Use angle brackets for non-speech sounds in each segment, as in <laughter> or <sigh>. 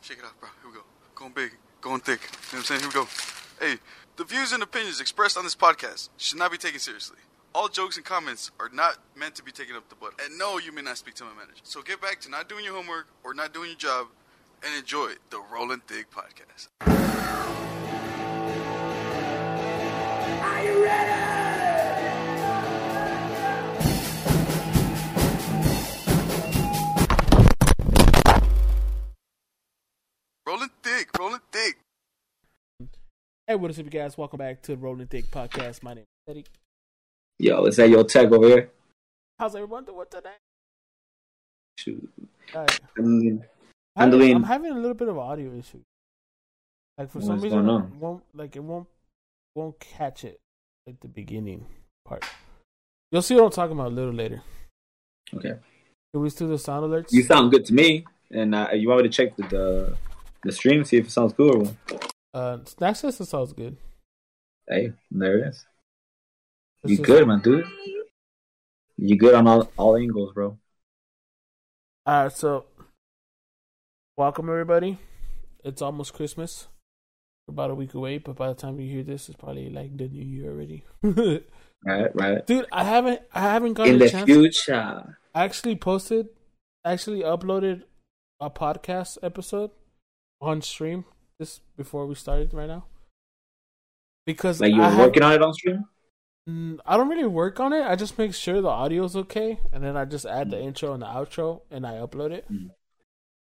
Shake it off, bro. Here we go. Going big, going thick. You know what I'm saying? Here we go. Hey, the views and opinions expressed on this podcast should not be taken seriously. All jokes and comments are not meant to be taken up the butt. And no, you may not speak to my manager. So get back to not doing your homework or not doing your job and enjoy the Rolling Thick podcast. Are you ready? Hey, what is up, you guys? Welcome back to the Rolling Thick Podcast. My name is Eddie. Yo, is that your tech over here? How's everyone doing today? Shoot. Mean, I'm, Handling- I'm having a little bit of audio issue. Like for some reason, it won't like it won't won't catch it like the beginning part. You'll see what I'm talking about a little later. okay. Can we do the sound alerts? You sound good to me, and uh, you want me to check the the, the stream see if it sounds cool or what? Uh, Snack System sounds good. Hey, there it is. It's You just- good, my dude? You good on all all angles, bro? All right, so welcome everybody. It's almost Christmas. We're about a week away, but by the time you hear this, it's probably like the new year already. <laughs> Right, right. Dude, I haven't I haven't gotten In a the chance. future, I actually posted, actually uploaded a podcast episode on stream this before we started right now. Because like you I were working on it on stream. Mm, I don't really work on it. I just make sure the audio is okay, and then I just add the intro and the outro, and I upload it. Mm.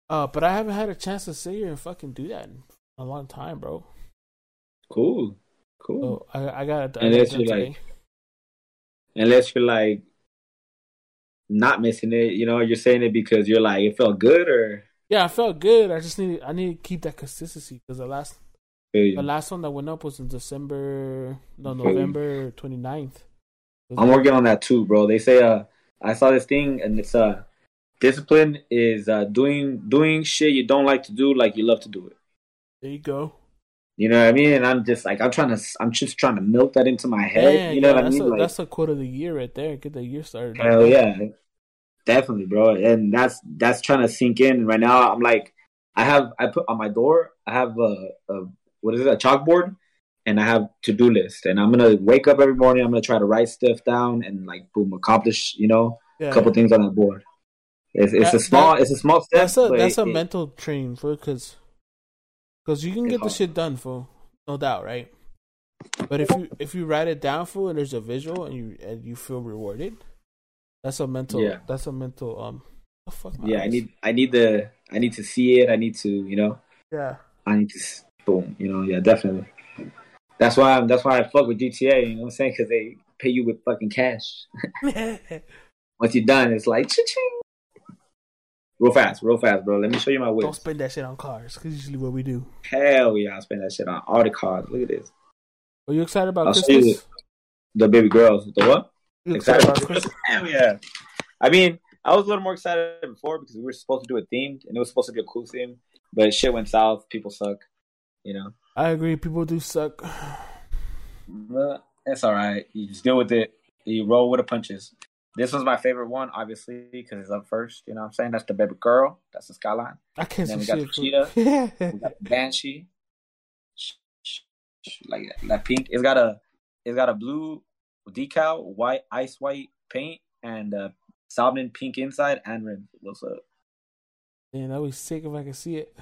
Uh, but I haven't had a chance to sit here and fucking do that in a long time, bro. Cool, cool. So I, I got. Unless you're like- Unless you're like not missing it, you know, you're saying it because you're like it felt good, or yeah, I felt good. I just need I need to keep that consistency because the last you? the last one that went up was in December, no. November 29th. I'm working on that too, bro. They say uh I saw this thing and it's uh discipline is uh doing doing shit you don't like to do like you love to do it. There you go. You know what I mean? And I'm just like I'm trying to I'm just trying to milk that into my head. You know yeah, what I mean? A, Like that's a quote of the year right there. Get the year started. hell yeah. Definitely, bro. And that's that's trying to sink in. Right now I'm like I have I put on my door, I have a, a what is it, a chalkboard and I have to do list. And I'm gonna wake up every morning, I'm gonna try to write stuff down and like boom, accomplish, you know, Yeah. a couple things on that board. It's it's That- a small that- it's a small step. That's a that's a it- mental train, for because because you can get the shit done for no doubt, right? But if you if you write it down for and there's a visual and you and you feel rewarded, that's a mental Yeah. that's a mental um. Oh, Yeah, I need I need the I need to see it. I need to you know yeah. I need to boom you know yeah definitely. That's why I'm that's why I fuck with GTA. You know what I'm saying? Because they pay you with fucking cash. <laughs> Once you're done, it's like cha-ching. real fast, real fast, bro. Let me show you my whip. Don't spend that shit on cars because usually what we do. Hell yeah, I spend that shit on all the cars. Look at this. Are you excited about I'll Christmas? The baby girls. The what? Excited about Christmas? Hell yeah. I mean, I was a little more excited before because we were supposed to do a themed and it was supposed to be a cool theme, but shit went south. People suck, you know. I agree. People do suck. <sighs> But that's all right. You just deal with it. You roll with the punches. This was my favorite one, obviously, because it's up first. You know what I'm saying? That's the baby girl. That's the skyline. I can't Then see we got shit. the fool. <laughs> We got the banshee, Sh- sh- sh- like that, that pink. It's got a, it's got a blue decal, white ice white paint, and uh, salmon pink inside and rims. What's up? Man, that be sick if I could see it.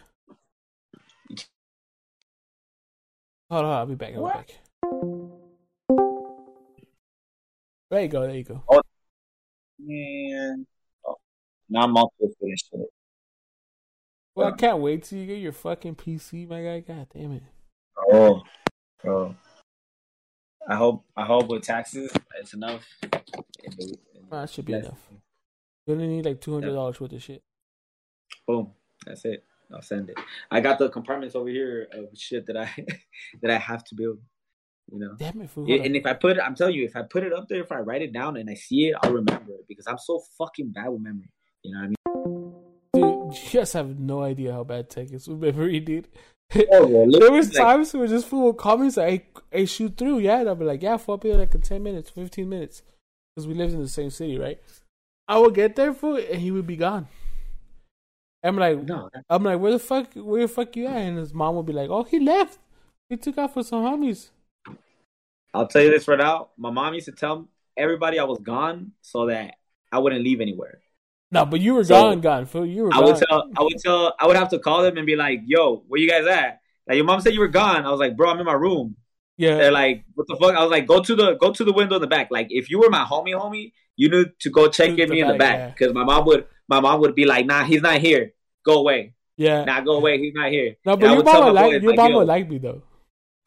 Hold on, I'll be back. I'll be back. There you go. There you go. Oh, Man, oh, now I'm all twisted and shit. Well, I can't wait till you get your fucking PC, my guy. God damn it. Oh, bro. I hope I hope with taxes it's enough. Nah, that should be enough. You only need like two hundred dollars worth of shit. Boom. That's it. I'll send it. I got the compartments over here of shit that I <laughs> that I have to build. You know. Damn it, fool. And if I put it, I'm telling you, if I put it up there, if I write it down and I see it, I'll remember it because I'm so fucking bad with memory. You know what I mean? Dude, you just have no idea how bad tech is with memory, dude. Oh, <laughs> there was times where this fool would call me and say, hey, hey, shoot through. Yeah, and I'll be like, yeah, fool, I'll be like in 10 minutes, 15 minutes. Because we lived in the same city, right? I would get there, fool, and he would be gone. I'm like, No, I'm like, where the fuck, where the fuck you at? And his mom would be like, oh, he left. He took off with some homies. I'll tell you this right now. My mom used to tell everybody I was gone so that I wouldn't leave anywhere. No, but you were So, gone, gone, fool. You were I gone. would tell, I would tell, I would have to call them and be like, "Yo, where you guys at?" Like your mom said you were gone. I was like, "Bro, I'm in my room." yeah, They're like, "What the fuck?" I was like, "Go to the go to the window in the back." Like if you were my homie, homie, you knew to go check in me in the back, back yeah. because my mom would my mom would be like, "Nah, he's not here. Go away. yeah. Nah, go away. He's not here." no, but your would mom would like boys, your mom "Yo, would like me though.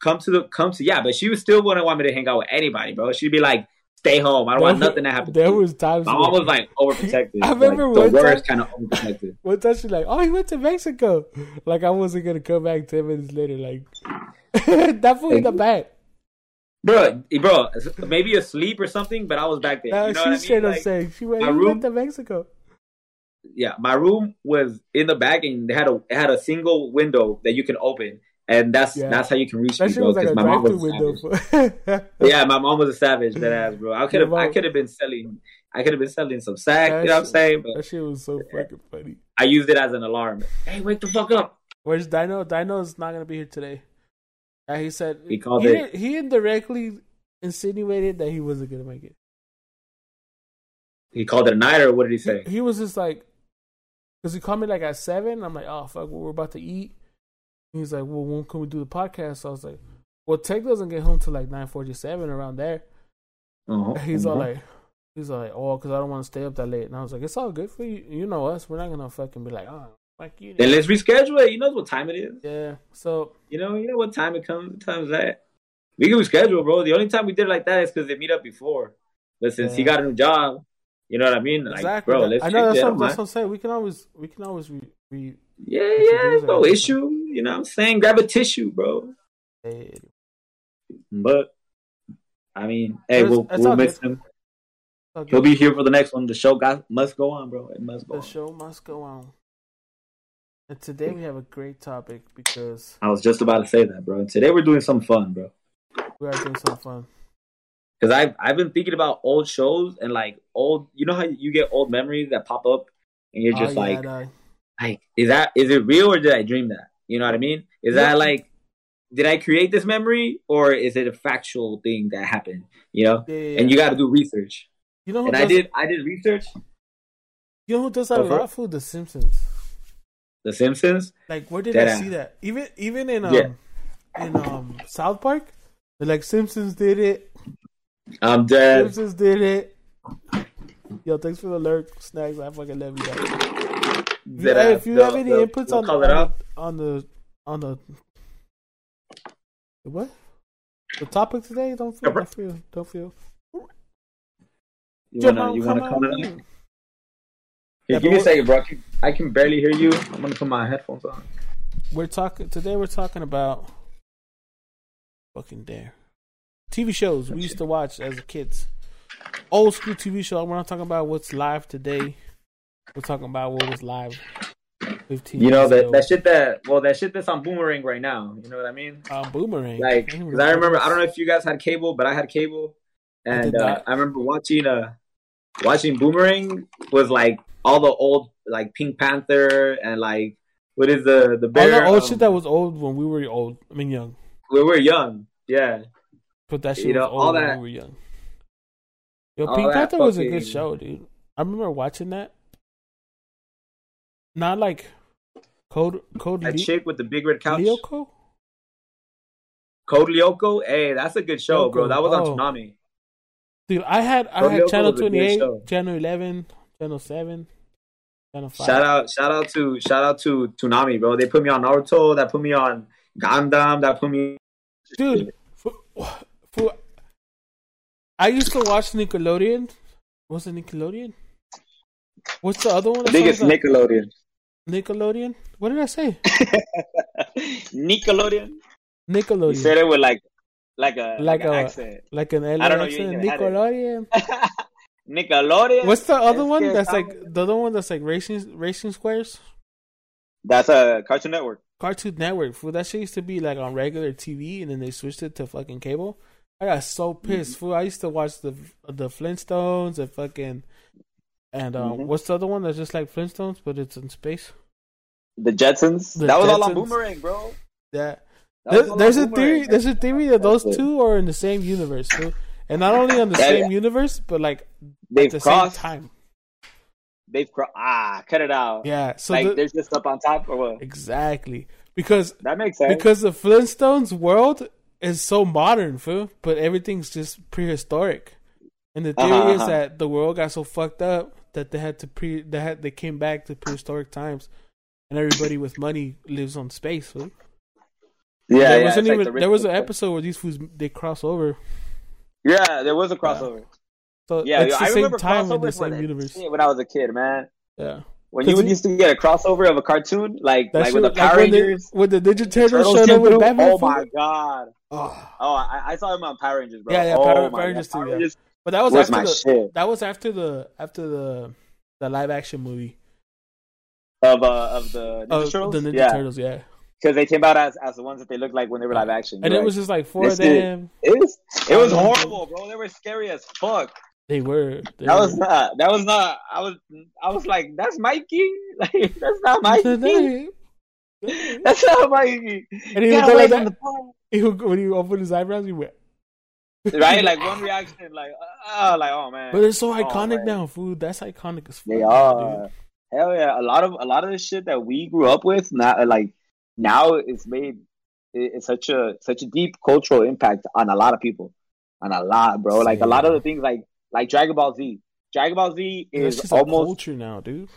come to the come to yeah, but she was still wouldn't want me to hang out with anybody, bro. She'd be like, "Stay home. I don't want nothing to happen." There to was times My mom was like overprotective. <laughs> I remember like, the time- worst kind of overprotective. <laughs> One time she's like, "Oh, he went to Mexico." <laughs> Like I wasn't gonna come back ten minutes later. Like that fool in the back. bro, bro, maybe asleep or something, but I was back there. Now you know she what I straight mean? up saying she went, room- went to Mexico. yeah, my room was in the back, and they had a it had a single window that you can open, and that's Yeah. that's how you can reach That me, bro. was like my mom was a savage. <laughs> Yeah, my mom was a savage, that ass, bro. I could have I could have been selling. I could have been selling some sack. That you know what I'm saying? But that shit was so fucking funny. I used it as an alarm. Hey, wake the fuck up! Where's Dino? Dino's not gonna be here today. Yeah, he said He called he, it- He indirectly insinuated that he wasn't gonna make it. He called it a night, or what did he say? He was just like, because he called me like at seven. I'm like, oh fuck, well, we're about to eat. He's like, well, when can we do the podcast? So I was like, well, Tech doesn't get home till like nine forty seven around there. Uh-huh, <laughs> He's all uh-huh. like, he's all like, oh, because I don't want to stay up that late. And I was like, it's all good for you. You know us. We're not gonna fucking be like, oh, fuck you. Then let's reschedule it. You know what time it is. Yeah. So You know, you know what time it comes. What time is that? We can reschedule, bro. The only time we did it like that is because they meet up before. But since he got a new job, you know what I mean? Like, exactly. bro, let's I know that's. What, that's what. I'm saying. We can always we can always re, re Yeah, yeah, no issue. You know what I'm saying? Grab a tissue, bro. hey, But I mean, hey, It's- we'll, it's we'll miss good. him. okay. He'll be here for the next one. The show got must go on, bro. It must go. The On. show must go on. And today we have a great topic because I was just about to say that, bro. And Today we're doing some fun, bro. we are doing some fun. Because I've I've been thinking about old shows and like old. You know how you get old memories that pop up, and you're oh, just Oh, yeah, like, like is that is it real or did I dream that? You know what I mean? Is Yeah. that like did I create this memory or is it a factual thing that happened? You know? yeah, yeah, And you got to do research. you know who And does, I did I did research. You know who does that Go a? Food, The Simpsons. The Simpsons. Like, where did Dead I see that? Even even in um in um South Park, like Simpsons did it. I'm dead. Simpsons did it. Yo, thanks for the alert, snacks. I fucking love you. Guys. If you, Dead hey, ass. if you have any inputs on, call it on, the on the what the topic today, don't feel don't feel don't feel. You wanna you wanna come call it? Yeah, give me a second, bro. I can, I can barely hear you. I'm gonna put my headphones on. We're talking today. We're talking about fucking dare TV shows we used to watch as kids. Old school TV show. We're not talking about what's live today. We're talking about what was live fifteen. You know that ago. that shit that well that shit that's on Boomerang right now. You know what I mean? Uh, boomerang. Like, because I remember, I don't know if you guys had cable, but I had cable, and did uh. I remember watching uh watching Boomerang was like all the old like Pink Panther and like what is the the all the old um, shit that was old when we were old. I mean young. we were young, yeah. But that shit You know, all when that- we were young. Yo, Pink Panther was a good show, dude. I remember watching that. Not like Code Code That Le- chick with the big red couch, Lyoko? Code Lyoko. Hey, that's a good show, bro. That was on oh. Toonami. Dude, I had I Code had Lyoko Channel was a good Twenty Eight. Channel Eleven, Channel Seven, Channel Five. Shout out, shout out to shout out to Toonami, bro. They put me on Naruto. That put me on Gundam. That put me. dude. For, for, I used to watch Nickelodeon. Was it Nickelodeon? What's the other one? I that think it's Nickelodeon. Nickelodeon. What did I say? <laughs> Nickelodeon. Nickelodeon. You said it with like, like a Like like, an a- accent. Like an LA I don't know, accent. Nickelodeon. <laughs> Nickelodeon. What's the other one that's estamos- like the other one that's like racing racing squares? That's a Cartoon Network. Cartoon Network. Fool, that shit used to be like on regular TV, and then they switched it to fucking cable. I got so pissed. Mm-hmm. Fool, I used to watch the the Flintstones and fucking and um, Mhm. what's the other one that's just like Flintstones but it's in space? The Jetsons. The that was all on Boomerang, bro. Yeah. That There, there's a theory. There's a theory that those That's it. two are in the same universe, too. and not only on the same universe, but like They've at the crossed. same time. They've crossed. Ah, cut it out. Yeah. So like the- they're just up on top or what? exactly because That makes sense. because the Flintstones world is so modern, fool, but everything's just prehistoric. And the theory Uh-huh, is uh-huh. that the world got so fucked up that they had to pre they had they came back to prehistoric times, and everybody with money lives on space. Fool. yeah, there yeah, wasn't it's like the there was an episode where these fools they cross over. Yeah, there was a crossover. So Yeah, it's the I same time in the same when, universe. when I was a kid, man. Yeah. When you used to get a crossover of a cartoon, like like shit, with the like Power when, the, Rangers, when the Ninja Turtles showed up with. Batman. Oh my god! Oh. Oh, I, I saw him on Power Rangers, bro. Yeah, yeah, oh Power- Power Rangers too, yeah. Rangers But that was, was after the shit that was after the after the the live action movie of uh, of the Ninja Turtles. the Ninja yeah, Turtles. Yeah, because they came out as as the ones that they looked like when they were live action. and You're it was just like four This of them. it was it was horrible, bro. They were scary as fuck. They were. They That was not. That was not. I was. I was like, that's Mikey. <laughs> Like that's not Mikey. <laughs> That's not Mikey. And he would like that. the phone. <laughs> He when he opened his eyebrows, he went. Right, <laughs> like one reaction, like, oh, like, oh man. But they're so Oh, iconic now, food. That's iconic as fuck. They dude. are. Hell yeah! A lot of a lot of the shit that we grew up with, now like now it's made it- it's such a such a deep cultural impact on a lot of people, on a lot, bro. Like a lot of the things, like like Dragon Ball Z. Dragon Ball Z It's is almost culture now, dude.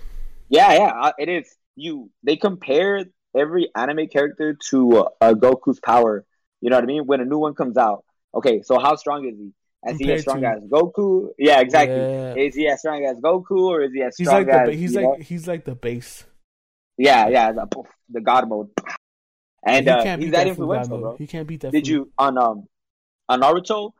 yeah, yeah. uh, It is. You they compare every anime character to uh, uh, Goku's power. You know what I mean? When a new one comes out, okay. So how strong is he? Is he as strong to- as Goku? Yeah, exactly. Yeah. Is he as strong as Goku, or is he as He's strong like the as he's like know? he's like the base. Yeah, yeah, the, the God mode. And he uh, he's that that influential, bro. He can't beat that. Did you on um on Naruto?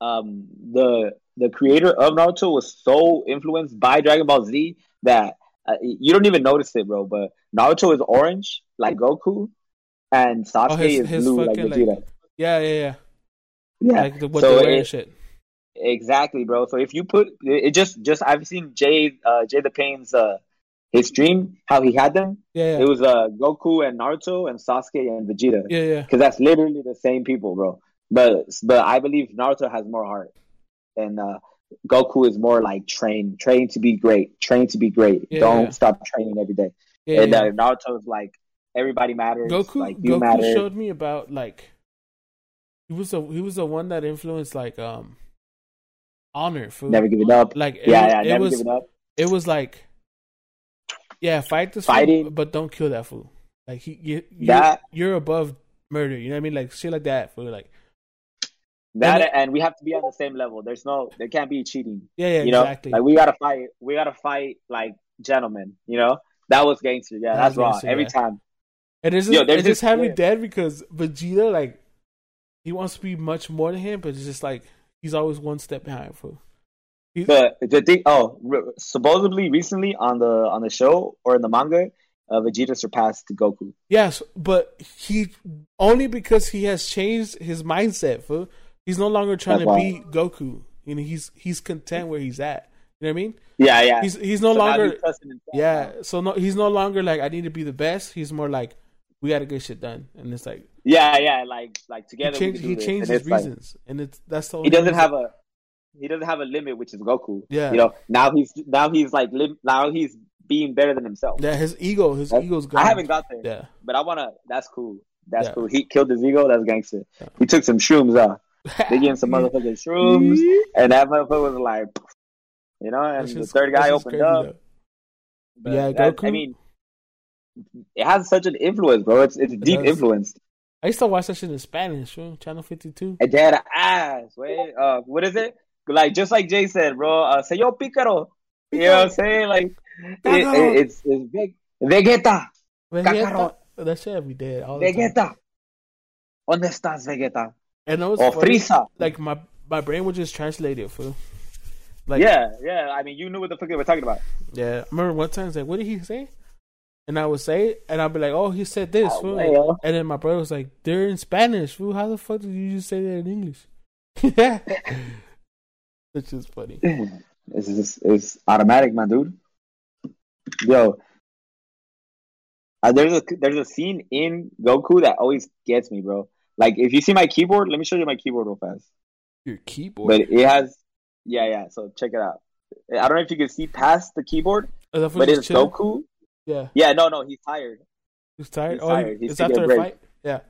Um, the the creator of Naruto was so influenced by Dragon Ball Z that uh, you don't even notice it, bro. But Naruto is orange like Goku, and Sasuke Oh, his- is his blue like fucking, Vegeta. like- Yeah, yeah, yeah. Yeah, Like the, what So they wear and it- shit. exactly, bro. So if you put it, it just just I've seen Jay uh, Jay the Pain's uh his dream, how he had them. Yeah, yeah, It was uh Goku and Naruto and Sasuke and Vegeta. yeah, yeah. because that's literally the same people, bro. But but I believe Naruto has more heart, and uh, Goku is more like train, train to be great, train to be great. Yeah, Don't yeah. stop training every day. yeah, and yeah. uh, Naruto is like everybody matters. Goku like you Goku matter. showed me about like he was the he was the one that influenced like um honor food. Never give it up. Like it yeah, was, yeah, it never was give it up. it was like yeah, fight this fool, Fighting. but don't kill that fool. Like he you you're, That- you're above murder. You know what I mean? Like shit like that. Fool. Like That and- and, we have to be on the same level. There's no, there can't be cheating. yeah, yeah, you know, exactly. like we gotta fight. We gotta fight like gentlemen. You know, that was gangster. Yeah, That that's gangster, every yeah. time. And it's Yo, just, there's it just me dead because Vegeta, like, he wants to be much more than him, but it's just like he's always one step behind. For But the thing. Oh, re- supposedly recently on the on the show or in the manga, uh, Vegeta surpassed Goku. yes, but he only because he has changed his mindset. For he's no longer trying That's to beat Goku. You know, he's he's content where he's at. You know what I mean? Yeah, yeah. He's he's no So longer he's himself yeah. now. So no, he's no longer like I need to be the best. He's more like we got to get shit done, and it's like Yeah, yeah. Like like together. changed we can he do this. changed And his it's like- reasons, and it's that's the he doesn't have a he doesn't have a limit, which is Goku. Yeah. You know, now he's now he's like lim- now he's being better than himself. yeah his ego his That's- ego's gone. I haven't got there, yeah. but I wanna. That's cool. That's Yeah. cool. He killed his ego. That's gangster. Yeah. He took some shrooms. Uh, they gave him some <laughs> motherfucking shrooms, <laughs> and that motherfucker was like, you know. And That's the third guy opened crazy, up. Yeah, that- Goku- I mean, it has such an influence, bro. It's it's deep does. influence. I used to watch that shit in Spanish, bro. Channel 52. And dead ass. Wait, uh, what is it? Like just like Jay said, bro. Uh, Señor Pícaro. You know what I'm saying? Like it, it, it's it's big. Vegeta, Vegeta. That shit every day. All time. Vegeta. ¿Dónde estás, Vegeta? And it was Or funny, Frieza. Like, my, my brain would just translate it, fool. Like, yeah, yeah. I mean, you knew what the fuck they were talking about. Yeah, I remember one time, it's like, what did he say? And I would say it, and I'd be like, oh, he said this. Oh, well. And then my brother was like, they're in Spanish. Fool. How the fuck did you just say that in English? <laughs> Which is funny. <laughs> This is it's automatic, my dude. Yo, Uh, there's a there's a scene in Goku that always gets me, bro. Like if you see my keyboard, let me show you my keyboard real fast. Your keyboard. But it has, yeah, yeah. So check it out. I don't know if you can see past the keyboard, Is but it's? Goku. Yeah. Yeah, no, no, he's tired. He's tired. He's oh, tired. He's it's taking after a a break. fight. Yeah.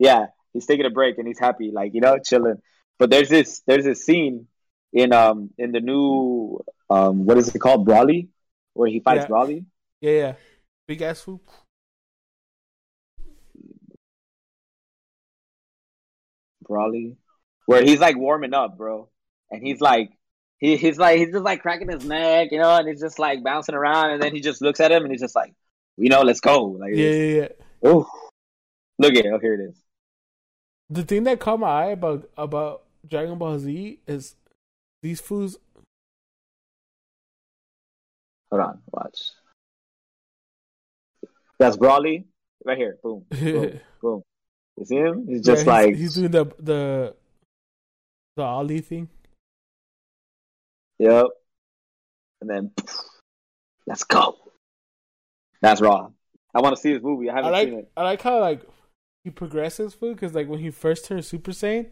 Yeah, he's taking a break and he's happy, like you know, chilling. But there's this there's this scene in um in the new um what is it called Broly, where he fights Yeah. Broly. Yeah. Yeah. Big ass food. Broly, where he's like warming up, bro, and he's like. He, he's like he's just like cracking his neck, you know, and he's just like bouncing around, and then he just looks at him and he's just like, you know, let's go. Like, Yeah. Yeah. Yeah. oh, look at it. Oh, here it is. The thing that caught my eye about about Dragon Ball Z is these foods. Hold on, watch. That's Broly right here. Boom, <laughs> boom, boom. You see him? He's just Yeah, he's- like, he's doing the the the Ali thing. Yep. And then, let's go. That's raw. I want to see this movie. I I haven't like seen it. I like how like he progresses food because like when he first turned Super Saiyan,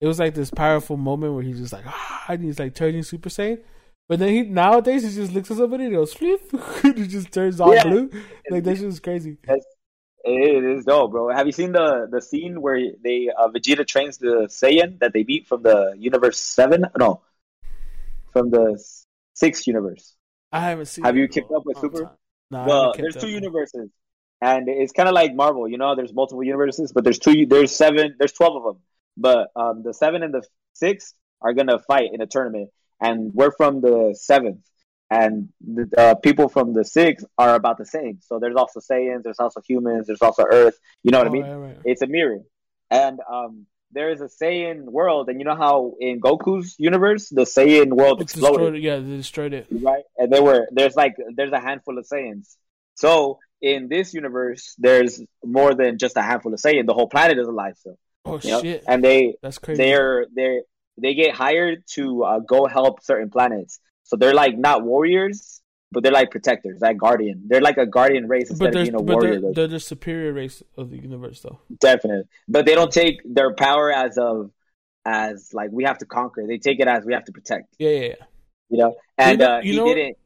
it was like this powerful moment where he's just like ah, and he's like turning Super Saiyan. But then he nowadays he just looks at somebody <laughs> and goes flip, he just turns all Yeah. blue. Like that shit is crazy. It is dope, bro. Have you seen the the scene where they uh, Vegeta trains the Saiyan that they beat from the Universe Seven? No, from the sixth universe. I haven't seen. Have you kept up with Super? No, well, there's two universes, and it's kind of like Marvel. You know, there's multiple universes, but there's two. There's seven. There's twelve of them. But um, the seven and the six are gonna fight in a tournament, and we're from the seventh, and the uh, people from the six are about the same. So there's also Saiyans, there's also humans, there's also Earth. You know what I Oh, mean? right, right. It's a mirror, and um. There is a Saiyan world, and you know how in Goku's universe the Saiyan world It's exploded destroyed. Yeah, they destroyed it. right? And there were there's like there's a handful of Saiyans. So in this universe, there's more than just a handful of Saiyans. The whole planet is alive still. Oh you know? shit, And they that's crazy. they're they they get hired to uh, go help certain planets. So they're like not warriors, but they're like protectors, like guardian. They're like a guardian race instead of being a warrior. they're, they're the superior race of the universe, though. Definitely, but they don't take their power as of as like we have to conquer. They take it as we have to protect. Yeah, yeah, yeah. You know, and know- uh, he know- didn't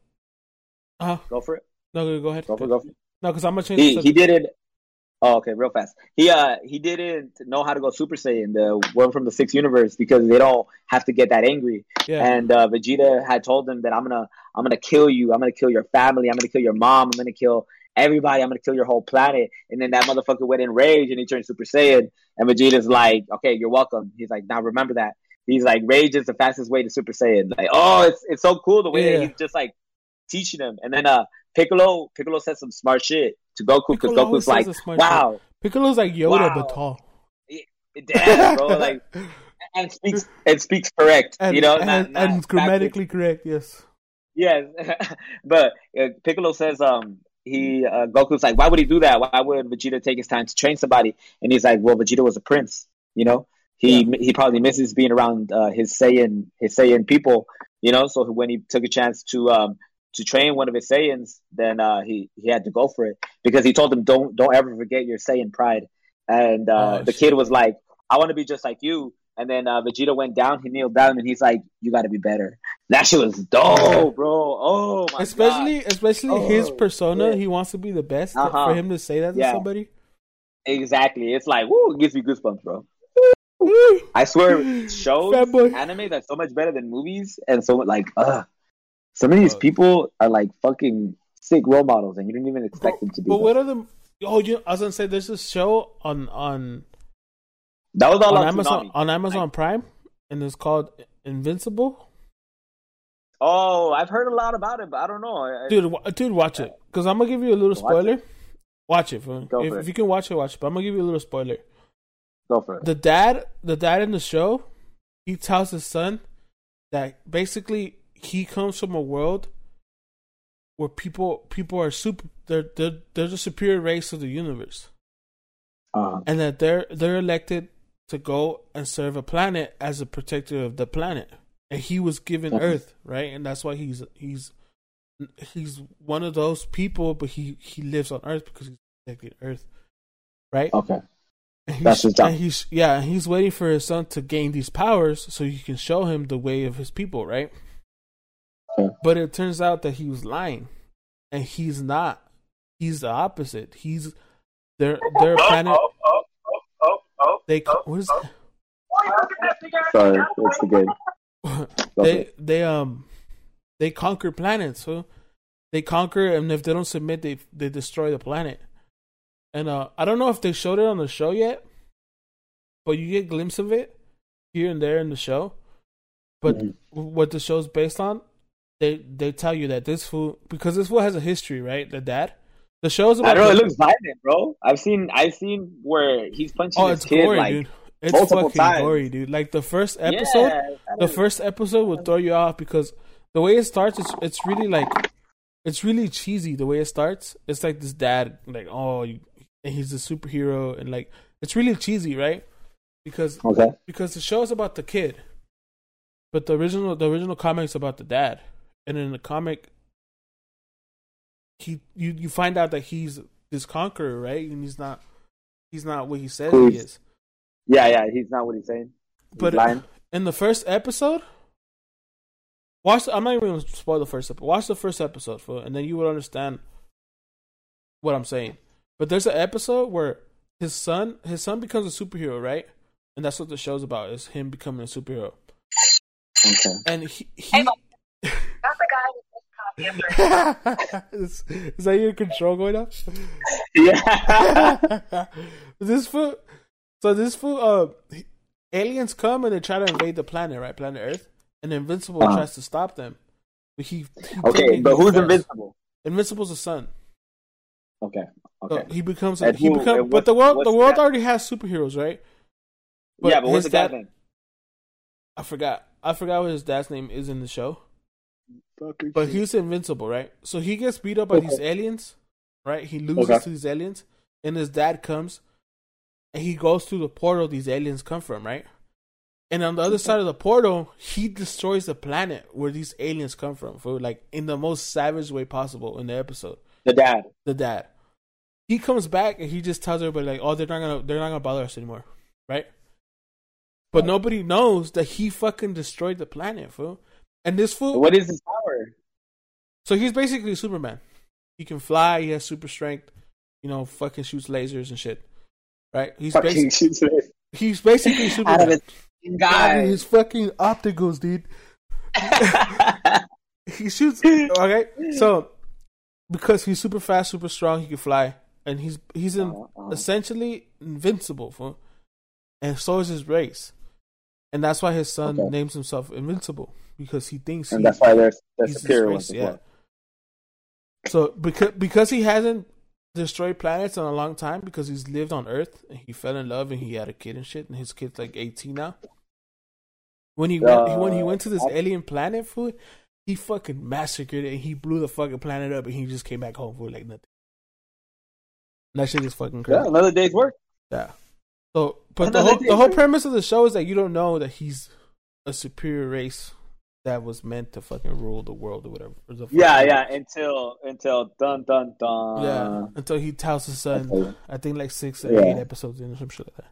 Uh, go for it. no, go ahead. Go for it. Go for it. No, because I'm gonna change. he he didn't. Oh, okay, real fast. He uh he didn't know how to go Super Saiyan, the one from the sixth universe, because they don't have to get that angry. Yeah, And uh, Vegeta had told him that I'm gonna I'm gonna kill you. I'm gonna kill your family. I'm gonna kill your mom. I'm gonna kill everybody. I'm gonna kill your whole planet. And then that motherfucker went in rage and he turned Super Saiyan. And Vegeta's like, okay, you're welcome. He's like, now remember that. He's like, rage is the fastest way to Super Saiyan. Like, oh, it's it's so cool the way Yeah. that he's just like teaching him. And then uh Piccolo Piccolo said some smart shit to Goku because Goku's like, says a smart wow, Piccolo's like Yoda, Wow. but tall. damn, bro, like <laughs> and speaks and speaks correct, and, you know, and, not, not and grammatically correct. Yes. Yes, <laughs> but uh, Piccolo says, um, he uh, Goku's like, why would he do that? Why would Vegeta take his time to train somebody? And he's like, well, Vegeta was a prince, you know. He he probably misses being around uh, his Saiyan his Saiyan people, you know. So when he took a chance to um to train one of his Saiyans, then uh, he he had to go for it because he told him, don't don't ever forget your Saiyan pride. And uh, Oh, the shit. kid was like, I want to be just like you. And then uh, Vegeta went down. He kneeled down, and he's like, "You got to be better." That shit was dope, bro. Oh my especially, god, especially his Oh, persona. yeah. He wants to be the best. Uh-huh. For him to say that to Yeah. somebody. exactly. It's like, woo, it gives me goosebumps, bro. <laughs> I swear, <laughs> shows, anime that's so much better than movies, and so like, uh, some of these Uh, people are like fucking sick role models, and you didn't even expect them to be. But what are the? Oh, you. I was gonna say there's this show on on that was all on on Amazon on Amazon Prime, and it's called Invincible. Oh, I've heard a lot about it, but I don't know. I, Dude, wa- dude, watch it because I'm gonna give you a little Watch spoiler. Watch it, fam. Go If, it. if you can watch it, watch it. But I'm gonna give you a little spoiler. go for it. The dad, the dad in the show, he tells his son that basically he comes from a world where people people are super. They're they're they're the superior race of the universe, Uh, and that they're they're elected to go and serve a planet as a protector of the planet. And he was given Mhm. Earth, right? And that's why he's he's he's one of those people, but he he lives on Earth because he's protecting Earth, right? Okay. And That's he's, his job. he's yeah, he's waiting for his son to gain these powers so he can show him the way of his people, right? Okay. But it turns out that he was lying, and he's not. He's the opposite. He's their their planet. oh oh They ca- what is that? Sorry, it's the game. <laughs> they they um they conquer planets. So they conquer, and if they don't submit, they they destroy the planet. And uh, I don't know if they showed it on the show yet, but you get a glimpse of it here and there in the show. But Mhm. what the show's based on, they they tell you that this fool because this fool has a history, right? The dad. The show's I about don't know. It looks violent, bro. I've seen I've seen where he's punching oh, his it's kid gory, like dude. It's multiple fucking times. gory, dude. Like the first episode, Yeah, the first episode will throw you off because the way it starts, it's it's really like it's really cheesy. The way it starts, it's like this dad, like oh, you, and he's a superhero, and like it's really cheesy, right? Because Okay. because the show is about the kid, but the original the original comic's about the dad, and in the comic, he you you find out that he's this conqueror, right? And he's not he's not what he says he is. Yeah, yeah. He's not what he's saying. He's But lying. in the first episode, watch. I'm not even going to spoil the first episode. Watch the first episode, fool, and then you would understand what I'm saying. But there's an episode where his son, his son becomes a superhero, right? And that's what the show's about: is him becoming a superhero. Okay. And he, he That's the guy with this copy of <laughs> is, is that your control going up? Yeah. <laughs> this fool. So this fool. Uh, aliens come and they try to invade the planet, right? Planet Earth, and Invincible Uh-huh. tries to stop them. But he, he okay, but who's fails. invincible? Invincible's a son. Okay. So Okay. he becomes. And he who- become, and but the world, the world that? already has superheroes, right? But yeah, but what's his the guy's dad- name? I forgot. I forgot what his dad's name is in the show. But he's invincible, right? So he gets beat up by these aliens, right? He loses Okay. to these aliens, and his dad comes, and he goes through the portal these aliens come from, right? And on the other side of the portal, he destroys the planet where these aliens come from, for like in the most savage way possible in the episode. The dad. The dad, he comes back and he just tells everybody like, "Oh, they're not gonna, they're not gonna bother us anymore," right? But nobody knows that he fucking destroyed the planet, fool. And this fool, What is his power? so he's basically Superman. He can fly. He has super strength. You know, fucking shoots lasers and shit. Right? He's Fucking basically he's basically <laughs> out of Superman. his Out of his fucking opticals, dude. <laughs> He shoots. Okay, so because he's super fast, super strong, he can fly, and he's he's in, uh-huh. essentially invincible. For, and so is his race, and that's why his son Okay. names himself Invincible because he thinks and he, that's why they're, they're he's superior ones as yeah. well. So because because he hasn't destroyed planets in a long time because he's lived on Earth and he fell in love and he had a kid and shit and his kid's like eighteen now. When he went when he went to this Uh, alien planet, food, he fucking massacred it and he blew the fucking planet up and he just came back home for like nothing. That shit is fucking crazy. Yeah, another day's work. Yeah. So, but the whole the whole premise of the show is that you don't know that he's a superior race that was meant to fucking rule the world or whatever. or Yeah, yeah. Until until dun dun dun. yeah. Until he tells his son, Okay. I think like six or Yeah. eight episodes in or some shit like that.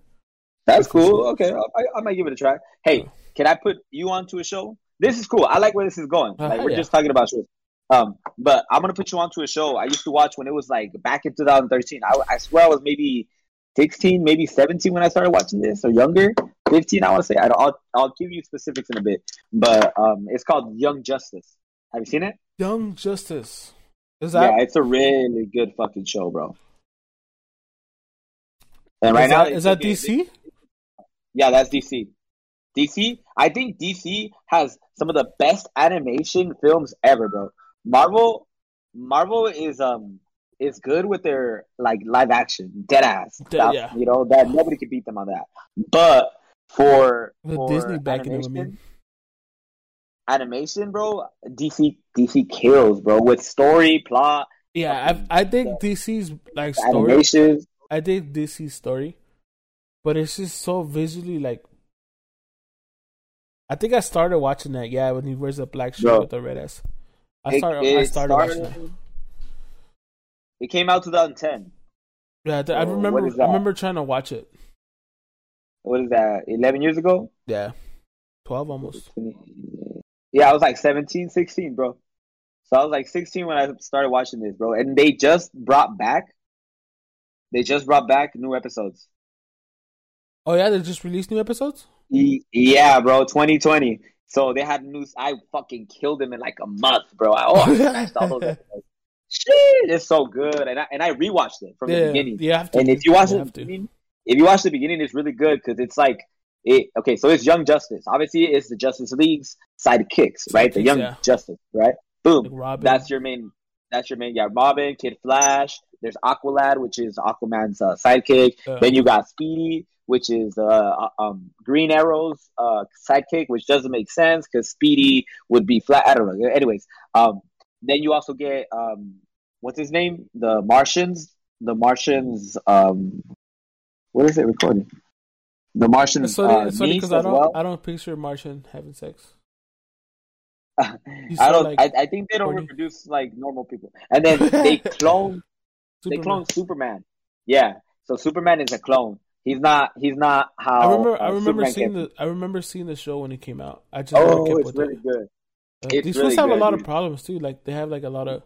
That's cool. Okay, I, I might give it a try. Hey, can I put you onto a show? This is cool. I like where this is going. Uh, like we're yeah. just talking about shows. Um, but I'm gonna put you onto a show I used to watch when it was like back in 2013. I, I swear I was maybe 16, maybe 17 when I started watching this, or younger, 15. I want to say. I, I'll I'll give you specifics in a bit. But um, it's called Young Justice. Have you seen it? Young Justice. Is that, yeah, it's a really good fucking show, bro. And right is now, that, is that DC? Yeah, that's DC. DC, I think DC has some of the best animation films ever, bro. Marvel, Marvel is um is good with their like live action, dead ass stuff. yeah. You know that nobody can beat them on that. But for, With for Disney backing animation, them, I animation, bro, DC DC kills, bro, with story, plot, Yeah, I I think DC's like story. animations. I dig DC's story, but it's just so visually like. I think I started watching that. Yeah, when he wears a black shirt Bro. with the red ass. I started. it I started watching that. It came out 2010. Yeah, I remember. I remember trying to watch it. What is that? Eleven years ago? Yeah, twelve almost. Yeah, I was like 17, 16, bro. So I was like 16 when I started watching this, bro. And they just brought back, they just brought back new episodes. Oh yeah, they just released new episodes. Yeah, bro, 2020. So they had news. I fucking killed them in like a month, bro. I, <laughs> oh, I all those episodes. Shit, it's so good. And I, and I rewatched it from the beginning. you have to. And if you watch You the have to. beginning, if you watch the beginning, it's really good because it's like it. Okay, so it's Young Justice. Obviously, it's the Justice League's sidekicks, right? The Young yeah. Justice, right? Boom. Like. That's your main. That's your main. Yeah, Robin, Kid Flash. There's Aqualad, which is Aquaman's uh, sidekick. Yeah. Then you got Speedy, which is uh, um, Green Arrow's uh, sidekick, which doesn't make sense because Speedy would be flat. I don't know. Anyways, um, then you also get um, what's his name? The Martians. The Martians. Um, what is it recording? The Martians. It's funny, uh, it's funny niece because I as don't. well. I don't picture Martian having sex. <laughs> I don't. like, I, I think they don't horny. reproduce like normal people, and then they <laughs> clone. They Superman. clone Superman. Yeah. So Superman is a clone. He's not. He's not how. I remember. uh, I remember Superman seeing the. I remember seeing the show when it came out. I just Oh, it's really it. good. Uh, it's these really to have a lot of problems too. Like they have like a lot of.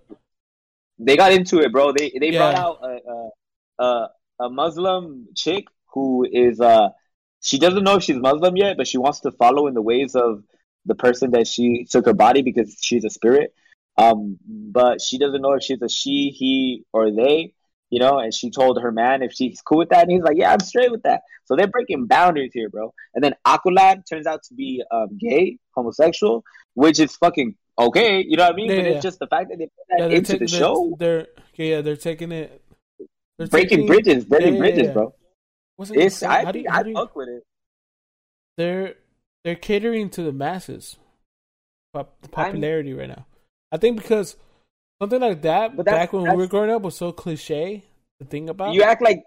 They got into it, bro. They they brought out a, a a a Muslim chick who is uh she doesn't know if she's Muslim yet, but she wants to follow in the ways of the person that she took her body because she's a spirit. Um, but she doesn't know if she's a she, he, or they. You know, and she told her man if she's cool with that, and he's like, "Yeah, I'm straight with that." So they're breaking boundaries here, bro. And then Aqualad turns out to be um, gay, homosexual, which is fucking okay. You know what I mean? Yeah, but yeah. it's just the fact that they put that Yeah, into taking. the They're, show, they're yeah, they're taking it. They're breaking taking- bridges, breaking yeah, bridges, yeah. bro. What's it It's? I How do you- think how I do you- fuck with it. they're they're catering to the masses. Pop, the I- popularity right now. I think because something like that But back when we were growing up was so cliche. The thing about You act like,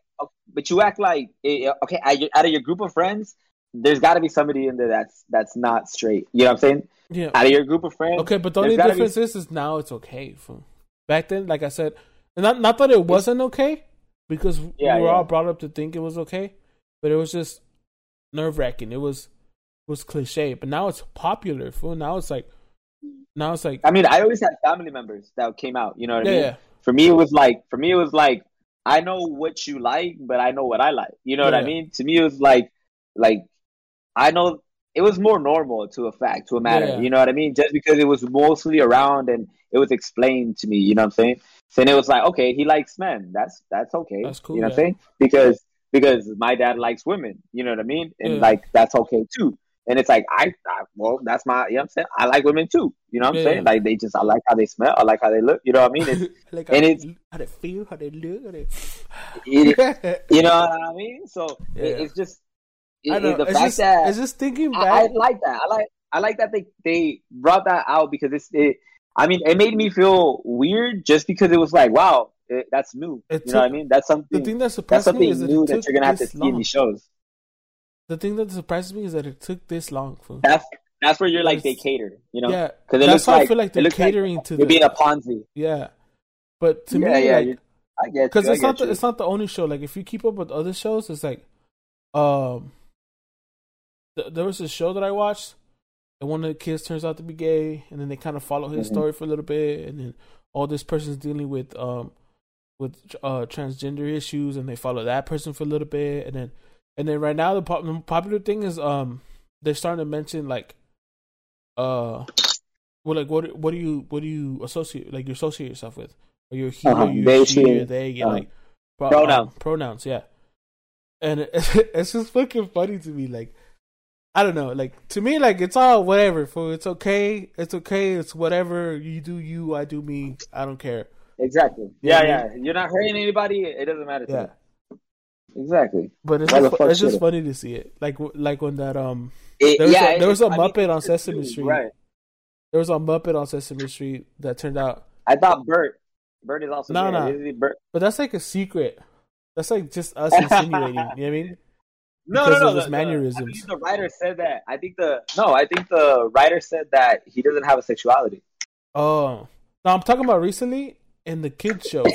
but you act like eh, okay. Out of your group of friends, there's got to be somebody in there that's that's not straight. You know what I'm saying? yeah. Out of your group of friends, Okay, but the only gotta be- difference is, is now it's okay. From back then, like I said, and not not that it wasn't okay because Yeah, we were yeah. all brought up to think it was okay, but it was just nerve wracking. It was it was cliche, but now it's popular. Fool. Now it's like now it's like I mean, I always had family members that came out. You know what I mean? yeah. For me, it was like for me, it was like I know what you like, but I know what I like. You know what I mean? To me, it was like like I know it was more normal to a fact, to a matter. Yeah. You know what I mean? Just because it was mostly around and it was explained to me. You know what I'm saying? So then it was like, okay, he likes men. That's that's okay. That's cool, You know what. I'm saying? Because because my dad likes women. You know what I mean? And Yeah. like that's okay too. And it's like I, I well, that's my you know what I'm saying? I like women too. You know what I'm Yeah. saying? Like they just I like how they smell, I like how they look. You know what I mean? <laughs> It's, like and how, it's- they, how they feel, how they look, how they... it, <laughs> you know what I mean? So it, it's just it, I know. it's the it's fact just, that it's just thinking I, I like that. I like I like that they they brought that out because it's it. I mean, it made me feel weird just because it was like, wow, it, that's new. It you know what I mean? That's something. the thing that surprised me is that new it that took you're gonna have to this see long. in these shows. The thing that surprises me is that it took this long. Fool. That's that's where you're like they cater. You know? yeah, Because it that's looks why like I feel like they're looks like catering to You're the being a Ponzi. yeah. But to yeah, me, yeah. like, I get because it's not the, it's not the only show. Like if you keep up with other shows, it's like, um, th- there was a show that I watched, and one of the kids turns out to be gay, and then they kind of follow his Mhm. story for a little bit, and then all this person's dealing with um with uh transgender issues, and they follow that person for a little bit, and then and then right now the, pop- the popular thing is um they're starting to mention like uh well like what what do you what do you associate like you associate yourself with? are you he uh-huh. are you They, she? she, they? Yeah, uh, like pro- pronoun. um, pronouns, yeah. And it, <laughs> it's just fucking funny to me. Like, I don't know. Like to me, like it's all whatever. For it's okay. It's okay. It's whatever. You do you. I do me. I don't care. Exactly. Yeah, Yeah, I yeah. You're not hurting anybody. It doesn't matter. To Yeah. me. Exactly. But it's Why just, the fu- fuck it's just funny to see it. Like like when that um It- There was yeah, a- there was a I mean, Muppet on Sesame true, Street. Right. there was a Muppet on Sesame Street that turned out, I thought Bert. Bert is also No, no. Isn't but that's like a secret. That's like just us <laughs> insinuating. you know what I mean? No, no, no. the- the- mannerisms. I believe the writer said that. I think the no. I think the writer said that he doesn't have a sexuality. Oh, no, I'm talking about recently in the kids show.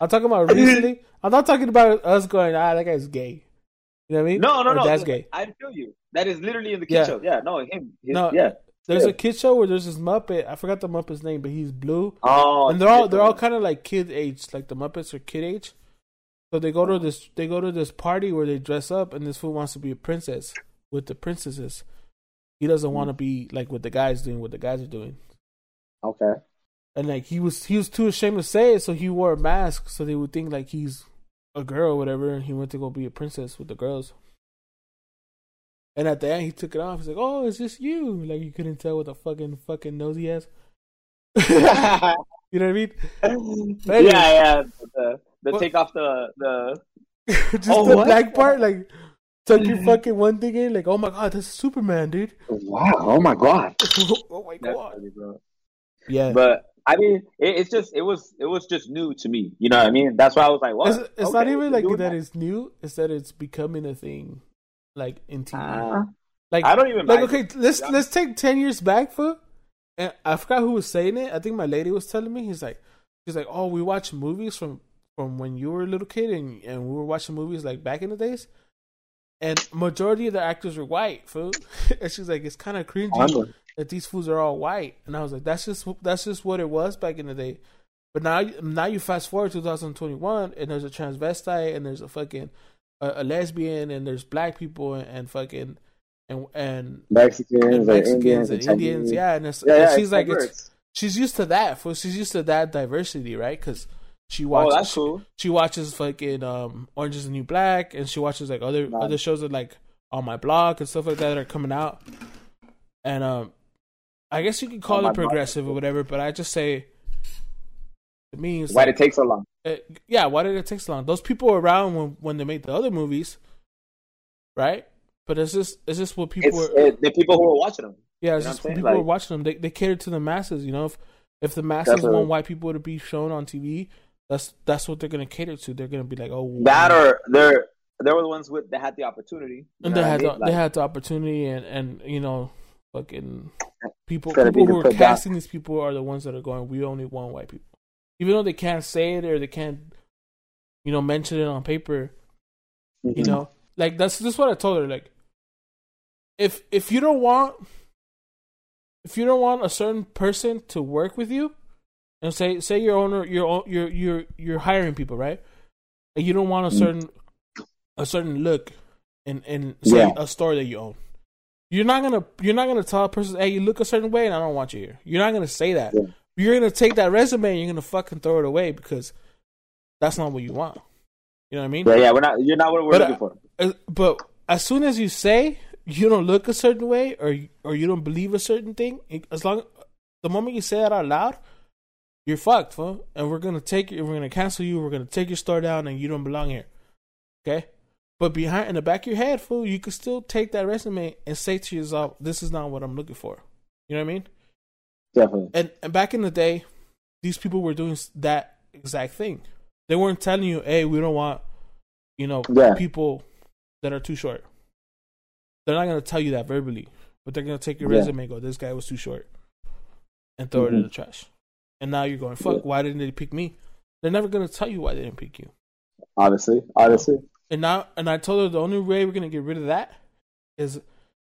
I'm talking about recently. I'm not talking about us going, ah, that guy's gay. You know what I mean? No, no, Or no. That's th- gay. I feel you. That is literally in the kid Yeah. show. Yeah, no, him. His, No, yeah. There's Yeah. a kid show where there's this Muppet. I forgot the Muppet's name, but he's blue, Oh, and they're all they're all kind of like kid age. Like the Muppets are kid age. So they go to this they go to this party where they dress up, and this fool wants to be a princess with the princesses. He doesn't hmm. want to be like what the guys doing, what the guys are doing. Okay. and like he was he was too ashamed to say it, so he wore a mask so they would think like he's a girl or whatever, and he went to go be a princess with the girls. And at the end, he took it off. He's like, "Oh, is this you?" Like you couldn't tell what the fucking fucking nose he has. You know what I mean? <laughs> yeah. The, the What- take off the the. <laughs> Just Oh, the what? black part, like tuck your fucking one thing in, like, "Oh my god, that's Superman, dude!" Wow! Oh my god! <laughs> oh my god, funny, yeah. But I mean, it, it's just it was it was just new to me. You know what I mean? That's why I was like, "What?" it's it's not even like doing that it's new. It's that it's becoming a thing, like in TV. Ah, Like I don't even like mind okay, let's Yeah. let's take ten years back for and I forgot who was saying it. I think my lady was telling me. He's like he's like, Oh, we watch movies from from when you were a little kid and and we were watching movies like back in the days. And majority of the actors were white, fool. <laughs> and she's like, It's kinda cringy Wonder. that these fools are all white. And I was like, That's just that's just what it was back in the day. But now now you fast forward to 2021 and there's a transvestite and there's a fucking a, a lesbian and there's black people and, and fucking and and Mexicans, and and Indians, and Indians, yeah, and, it's, yeah, and yeah, she's like, it's, she's used to that. fool. She's used to that diversity, right? Because she oh, watches, that's cool. she, she watches fucking um, Orange Is the New Black, and she watches like other Nice. other shows that like on my blog and stuff like that that are coming out. And um, I guess you could call My it Blog. progressive or whatever, but I just say it means Why like, did it take so long? uh, yeah, why did it take so long? Those people were around when when they made the other movies, right? But it's just it's just what people It's were. it, the people who were watching them. Yeah, it's You know just people Like- watching them. They they cater to the masses. You know, if if the masses want white people to be shown on TV, that's that's what they're gonna cater to. They're gonna be like, oh, That or they're they were the ones with that had the opportunity. And they I had mean? the, Like, they had the opportunity, and and you know, fucking people people who are put down. casting these people are the ones that are going. We only want white people, even though they can't say it or they can't, you know, mention it on paper. mhm. You know, like that's this is what I told her. Like, if if you don't want if you don't want a certain person to work with you, and say say your owner you're you're you're you're hiring people, right? And you don't want a Mm. certain a certain look in in say Yeah. a store that you own. You're not gonna you're not gonna tell a person, hey, you look a certain way, and I don't want you here. You're not gonna say that. Yeah. You're gonna take that resume and you're gonna fucking throw it away because that's not what you want. You know what I mean? Yeah, yeah, we're not. You're not what we're But, looking uh, for. Uh, but as soon as you say you don't look a certain way or or you don't believe a certain thing, as long the moment you say that out loud, you're fucked, fool. And we're gonna take you. We're gonna cancel you. We're gonna take your store down, and you don't belong here. Okay. But behind in the back of your head, fool, you could still take that resume and say to yourself, "This is not what I'm looking for." You know what I mean? Definitely. And and back in the day, these people were doing that exact thing. They weren't telling you, "Hey, we don't want, you know, Yeah. people that are too short." They're not gonna tell you that verbally, but they're gonna take your Yeah. resume and go, "This guy was too short," and throw it in Mhm. the trash. And now you're going, "Fuck, Yeah. why didn't they pick me?" They're never gonna tell you why they didn't pick you. Honestly, honestly. And now, and I told her the only way we're gonna get rid of that is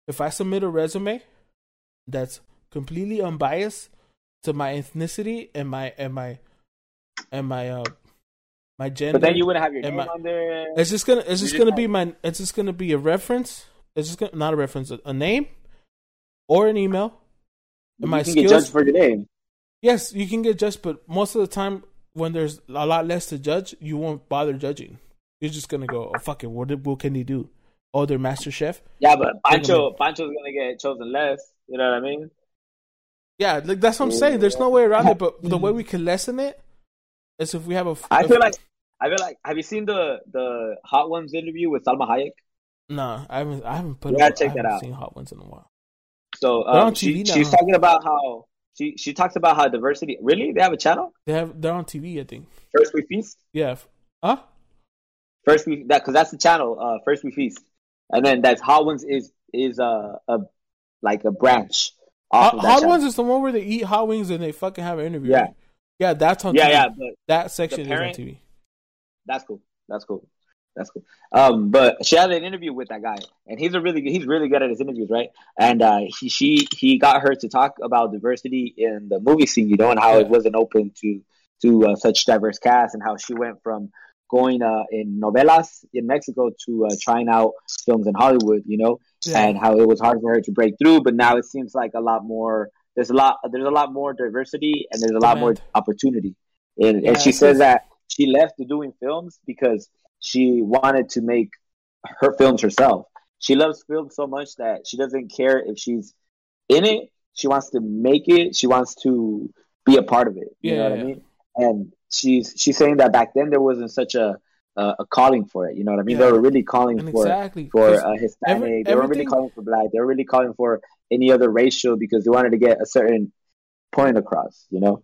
if I submit a resume that's completely unbiased to my ethnicity and my and my and my uh my gender. But then you wouldn't have your name my- on there. it's just gonna it's just gonna be my it's just gonna be a reference. It's just gonna not a reference, a, a name or an email. And my you can get skills. judged for your name. Yes, you can get judged, but most of the time when there's a lot less to judge, you won't bother judging. You're just gonna go, oh fuck it, what what can he do? Oh, they're master chef. Yeah, but Pancho, Pancho's gonna get chosen less. You know what I mean? Yeah, like that's what I'm saying. There's no way around it. But the way we can lessen it is if we have a. I feel like I feel like. Have you seen the the Hot Ones interview with Salma Hayek? no, I haven't. I haven't put. Gotta check I that out. Seen hot ones in a while. So um, she, she's talking about how she she talks about how diversity. Really, they have a channel. They have. They're on TV. I think. First we feast. Yeah. Huh? First we that because that's the channel. Uh, first we feast, and then that's Hot Ones is is uh, a like a branch. Off Hot, of hot ones is the one where they eat hot wings and they fucking have an interview. Yeah. right? Yeah, that's on. Yeah, TV. yeah, but That section is on TV. That's cool. That's cool. That's cool. Um, but she had an interview with that guy, and he's a really he's really good at his interviews, right? And uh, he she he got her to talk about diversity in the movie scene, you know, and how Yeah. it wasn't open to to uh, such diverse cast, and how she went from going uh, in novelas in Mexico to uh, trying out films in Hollywood, you know, Yeah. and how it was hard for her to break through. But now it seems like a lot more. There's a lot. There's a lot more diversity, and there's a lot more opportunity. And, Yeah, and she says that she left doing films because she wanted to make her films herself. She loves film so much that she doesn't care if she's in it. She wants to make it. She wants to be a part of it. You Yeah, know what yeah. I mean? And she's she's saying that back then there wasn't such a a, a calling for it. You know what I mean? Yeah. They were really calling And for exactly for uh, Hispanic. every- they weren't really calling for black. They were really calling for any other racial because they wanted to get a certain point across. You know.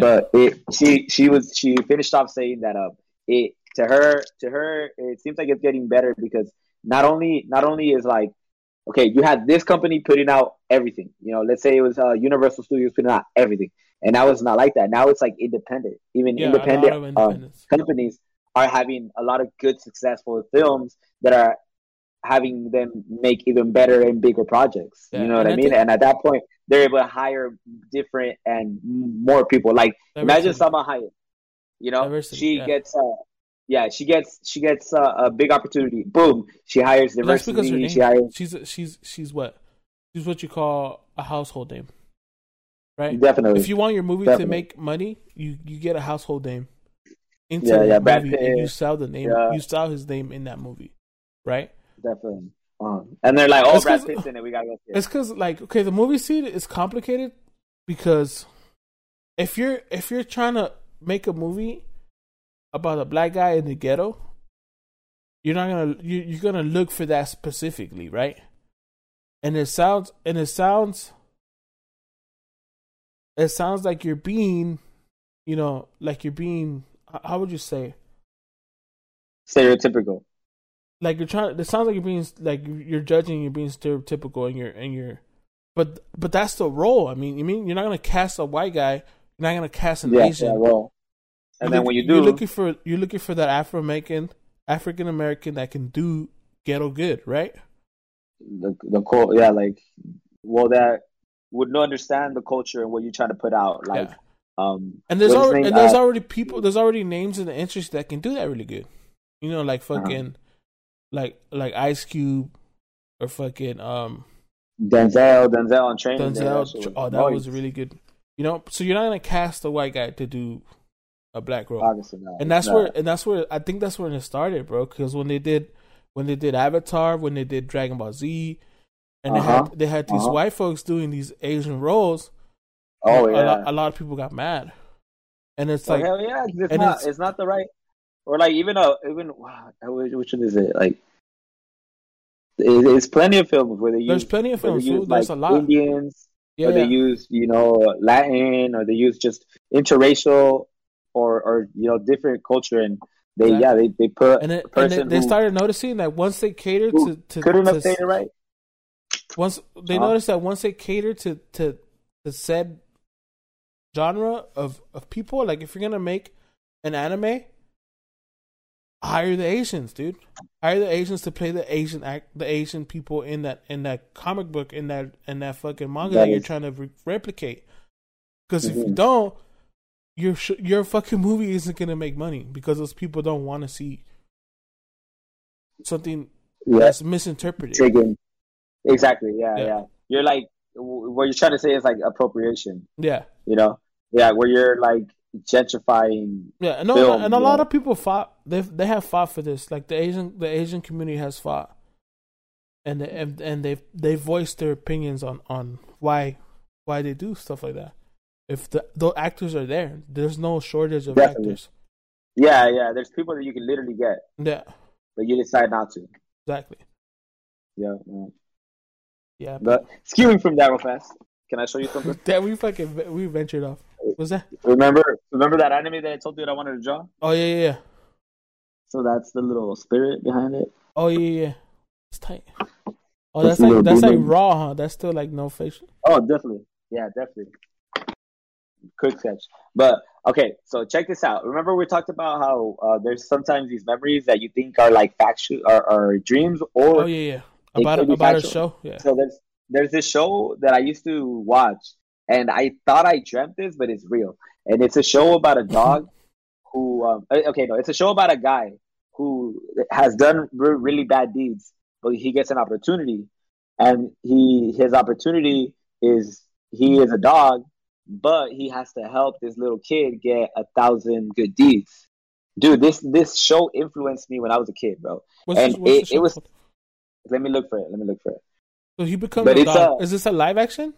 But it, she she was she finished off saying that uh it to her to her it seems like it's getting better because not only not only is like okay you had this company putting out everything. You know let's say it was uh, Universal Studios putting out everything. And now it's not like that. Now it's like independent. Even Yeah, independent, um, companies are having a lot of good successful films that are having them make even better and bigger projects. Yeah, you know what I mean? think- and at that point they're able to hire different and more people. Like Imagine. Salma Hayek. You know, Diversity, she yeah. gets, uh, yeah, she gets, she gets uh, a big opportunity. Boom, she hires But that's because diversity. She hires She's she's she's what? She's what you call a household name, right? definitely. If you want your movie Definitely. to make money, you you get a household name into Yeah, yeah, Brad movie, and you sell the name. Yeah. You sell his name in that movie, right? definitely. Um, and they're like, oh, It's Brad Pitt's in it. We gotta go. see it. It's because like okay, the movie scene is complicated because if you're if you're trying to make a movie about a black guy in the ghetto, you're not gonna you, you're gonna look for that specifically, right? And it sounds and it sounds it sounds like you're being, you know, like you're being. How would you say? Stereotypical. like you're trying. It sounds like you're being like you're judging. You're being stereotypical, and you're and you're. But but that's the role. I mean, you mean you're not gonna cast a white guy. You're not gonna cast an Yeah, Asian. yeah. And then when you do, you're looking for you're looking for that Afro American, African American that can do ghetto good, right? the the yeah, like, well, that would not understand the culture and what you're trying to put out. Like, Yeah. um, And there's already name? and there's Uh, already people. There's already names in the industry that can do that really good. You know, like Uh-huh. fucking, like like Ice Cube, or fucking um Denzel, Denzel on training. Shit Denzel. Oh, that was really good. You know, so you're not gonna cast a white guy to do a black role, Obviously not. and that's It's where and that's where I think that's when it started, bro. Because when they did when they did Avatar, when they did Dragon Ball Z, and they Uh-huh. had they had these Uh-huh. white folks doing these Asian roles. Oh a, yeah. lot, a lot of people got mad, and it's Oh, like hell yeah, it's and not. it's- It's, not the right, or like even a even wow, which which one is it? Like, it, it's plenty of films where they use there's plenty of films. use. There's like a lot. Indians, yeah, or they yeah. use you know Latin, or they use just interracial, or or you know different culture, and they Exactly. yeah they they put and, it, and person they, they who started noticing that once they cater to to, couldn't to have it right. once they Huh? noticed that once they cater to to the said genre of of people, like if you're gonna make an anime, hire the Asians, dude. Hire the Asians to play the Asian act, the Asian people in that in that comic book in that in that fucking manga that, That you're is- trying to re- replicate. Because if you Mhm. don't, your sh- your fucking movie isn't gonna make money because those people don't want to see something Yeah, that's misinterpreted. taken exactly. Yeah, Yeah. yeah, You're like w- what you're trying to say is like appropriation. Yeah. You know, yeah, where you're like gentrifying Yeah, no, film, and a lot of people fought. They they have fought for this. Like the Asian the Asian community has fought, and they, and and they they voiced their opinions on on why why they do stuff like that. If the the actors are there, there's no shortage of Definitely. actors. Yeah, yeah. There's people that you can literally get, Yeah, but you decide not to. exactly. Yeah. yeah. Yeah, But skewing from that real fast, can I show you something? <laughs> that we fucking we ventured off. Was that? remember, remember that anime that I told you that I wanted to draw? Oh yeah, yeah, yeah. So that's the little spirit behind it. Oh yeah, yeah. yeah. It's tight. Oh, That's that's like that's like raw, huh? That's still like no facial. Oh, definitely. Yeah, definitely. Quick sketch. But okay, so check this out. Remember we talked about how uh, there's sometimes these memories that you think are like factual are, are dreams or Oh yeah, yeah. About be about a show. Yeah. So there's there's this show that I used to watch, and I thought I dreamt this, but it's real. And it's a show about a <laughs> dog who. Um, uh, okay, no, it's a show about a guy who has done re- really bad deeds, but he gets an opportunity, and he his opportunity is he is a dog, but he has to help this little kid get a thousand good deeds. Dude, this this show influenced me when I was a kid, bro. What's and this- it- it was- called? Let me look for it. Let me look for it. So he becomes but a it's dog. a- Is this a live action?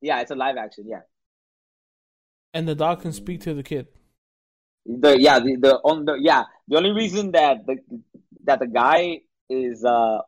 Yeah, it's a live action. Yeah. And the dog can speak to the kid. The yeah the the on the yeah the only reason that the that the guy is uh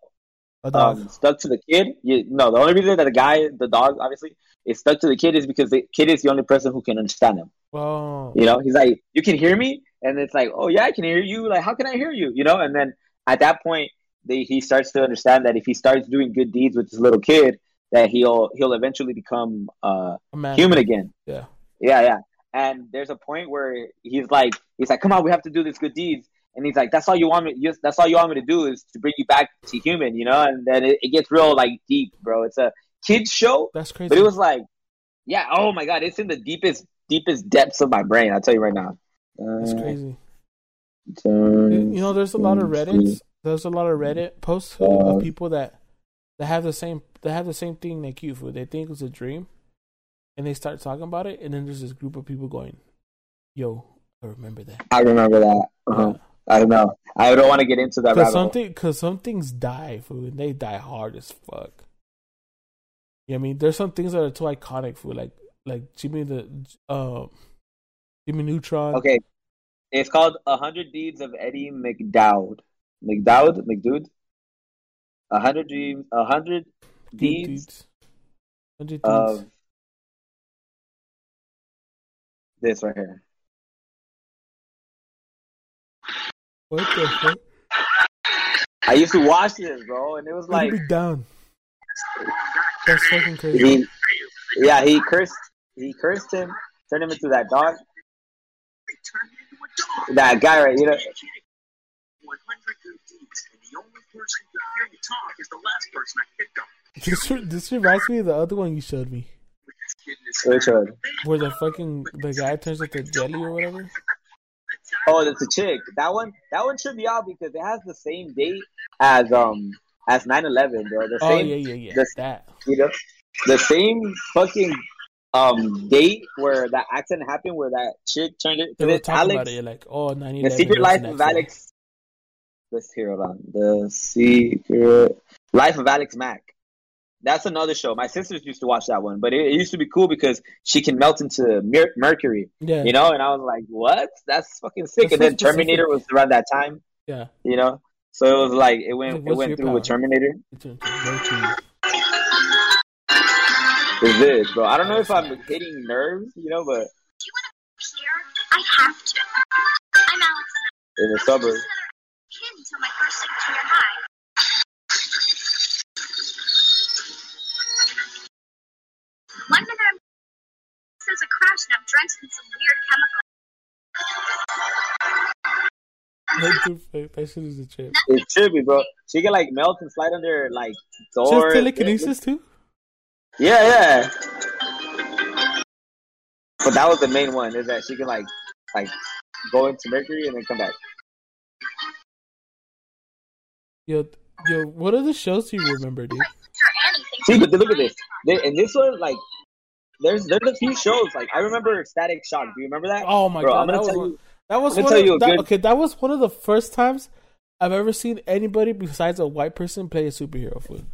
A dog. um, stuck to the kid you, no the only reason that the guy the dog obviously is stuck to the kid is because the kid is the only person who can understand him oh. you know he's like you can hear me and it's like oh yeah I can hear you like how can I hear you you know and then at that point they, he starts to understand that if he starts doing good deeds with this little kid that he'll he'll eventually become uh A man. human again Yeah. yeah, yeah. And there's a point where he's like, he's like, come on, we have to do this good deeds. And he's like, that's all you want me. That's all you want me to do is to bring you back to human, you know. And then it, it gets real like deep, bro. It's a kids show, That's crazy. but it was like, yeah. Oh my god, it's in the deepest, deepest depths of my brain. I'll tell you right now. That's Uh, crazy. turn- You know, there's a lot of Reddit. There's a lot of Reddit posts Uh, of people that that have the same that have the same thing like you. Food. They think it's a dream, and they start talking about it, and then there's this group of people going, "Yo, I remember that." I remember that. Uh-huh. I don't know. I don't want to get into that Because something, because some things die, food. And they die hard as fuck. You know I mean? There's some things that are too iconic, food. Like like Jimmy the uh, Jimmy Neutron. Okay, it's called A Hundred Deeds of Eddie McDowd. McDowd, McDude. A hundred dreams, a hundred deeds. Hundred of deeds. this right here. What the fuck? I used to watch this, bro, and it was Like, like down. That's fucking crazy. he, yeah, he cursed, he cursed him, turned him into that dog, that guy right, you know. 100 good and the only person who can hear you talk is the last person I picked up. This this reminds me of the other one you showed me, Which one? where the fucking the guy turns into jelly or whatever. Oh, that's a chick. That one, that one should be out because it has the same date as um as 9/11, bro. The Oh same, yeah, yeah, yeah. the- That. you know, the same fucking um date where that accident happened, where that chick turned it. They were talking Alex, about it. Like, oh, 9 the Secret Life of Alex. Let's hear it on the Secret Life of Alex Mack. That's another show. My sisters used to watch that one, but it, it used to be cool because she can melt into mer- mercury, Yeah, you know. And I was like, "What? That's fucking sick." That's and then <laughs> so specific. Terminator was around that time, yeah. you know. So it was like it went Like, it went your through with power? Terminator. It turned. It's this, bro. I don't know if I'm hitting nerves, you know, but Do you want to Here, I have to. I'm Alex. in the suburbs. There's a crash and I'm drenched in some weird chemical. What the fuck? That shit is a trip. It's trippy, bro. She can like melt and slide under like She has doors. telekinesis too. Yeah, yeah. But that was the main one, is that she can like like go into Mercury and then come back. Yo, yo, what are the shows do you remember, dude? See, but look at this. They, and this one, like, there's there's a few shows. Like I remember Static Shock. Do you remember that? Oh my Bro, god, I'm gonna that was you- that was one of, that, good- okay. That was one of the first times I've ever seen anybody besides a white person play a superhero. Food.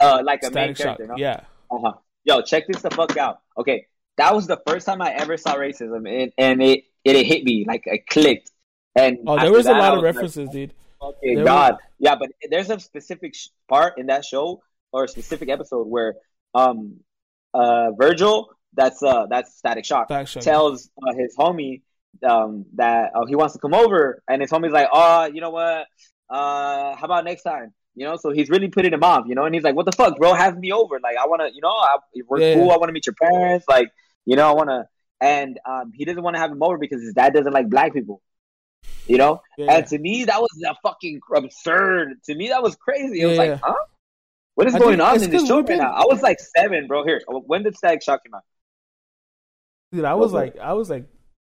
Uh, like a main Static Shock. character. No? Yeah, Uh-huh. Yo, check this the fuck out. Okay, that was the first time I ever saw racism, and, and it, it it hit me like it clicked. And Oh, there was a lot I of was like, references, dude. Okay, There God, were- yeah, but there's a specific sh- part in that show or a specific episode where um uh Virgil, that's uh that's Static Shock, Static Shock. tells uh, his homie um that uh, he wants to come over, and his homie's like, oh, you know what? Uh, how about next time? You know, so he's really putting him off, you know, and he's like, "What the fuck, bro? Have me over. Like, I want to, you know, I, we're Yeah. cool. I want to meet your parents. Like, you know, I want to, and um, he doesn't want to have him over because his dad doesn't like black people. You know, Yeah, and to me that was a fucking absurd. To me that was crazy. It was Yeah, like, huh? What is I going think on in this 'cause show we've right now? I was like seven, bro. Here, when did Static Shock come out? dude, I was like, I was like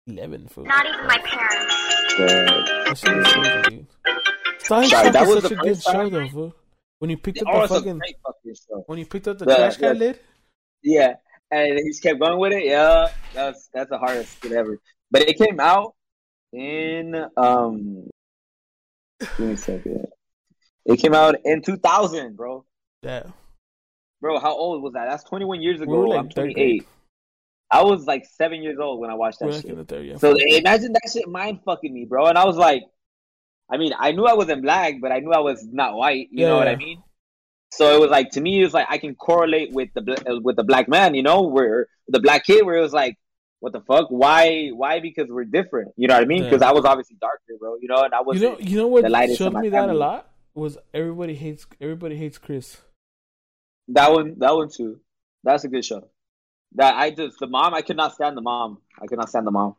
eleven for Not even my parents. that was dude. Sorry, Shock that is was such the a good time? show, though. Fool. When you picked up Oh, the fucking, fucking show. when you picked up the, The- trash can the- lid, Yeah, and he just kept going with it. Yeah, that's that's the hardest shit ever. But it came out in um. Give me a second. It came out in 2000, bro. Yeah, Bro, how old was that? That's 21 years ago. were like I'm third 28. grade. I was like seven years old when I watched that were like shit. the third, yeah. So imagine that shit mind fucking me, bro. And I was like, I mean, I knew I wasn't black, but I knew I was not white. You Yeah, know what I mean? So it was like to me, it was like I can correlate with the uh, with the black man, you know, where the black kid, where it was like, what the fuck? Why? Why? Because we're different. You know what I mean? Yeah. Because I was obviously darker, bro. You know, and I was you know, you know what showed me that a family. lot was everybody hates everybody hates Chris. That one. That one too. That's a good show. That I just the mom. I could not stand the mom. I could not stand the mom.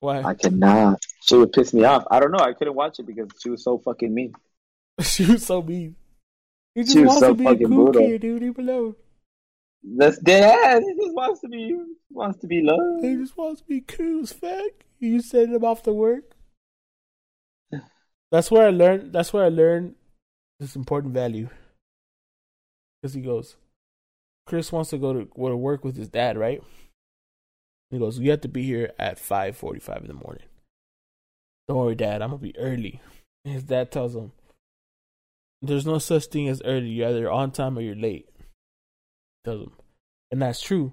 Why? I cannot. She would piss me off. I don't know. I couldn't watch it because she was so fucking mean. <laughs> she was so mean. He just She was wants so to be a cool brutal. kid, dude. Leave alone. That's dead. <laughs> He just wants to be wants to be loved. He just wants to be cool as fuck. You send him off to work. <sighs> That's where I learned. That's where I learned this important value. Because he goes, Chris wants to go to go to work with his dad, right? He goes, "You have to be here at five forty-five in the morning." Don't worry, Dad. I'm gonna be early. And his dad tells him, "There's no such thing as early. You're either on time or you're late." Tells him, and that's true.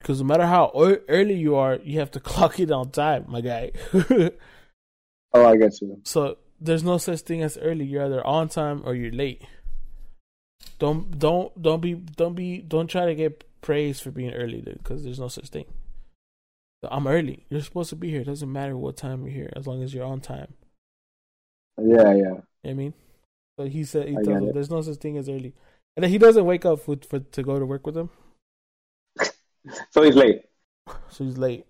Because no matter how early you are, you have to <laughs> clock it on time, my guy. <laughs> Oh, I get you. so there's no such thing as early. You're either on time or you're late. Don't don't don't be don't be don't try to get praise for being early, dude. Because there's no such thing. I'm early. You're supposed to be here. It doesn't matter what time you're here, as long as you're on time. Yeah, yeah. You know what I mean, so he said he tells him there's no such thing as early, and then he doesn't wake up for, for to go to work with him, <laughs> So he's late. so he's late.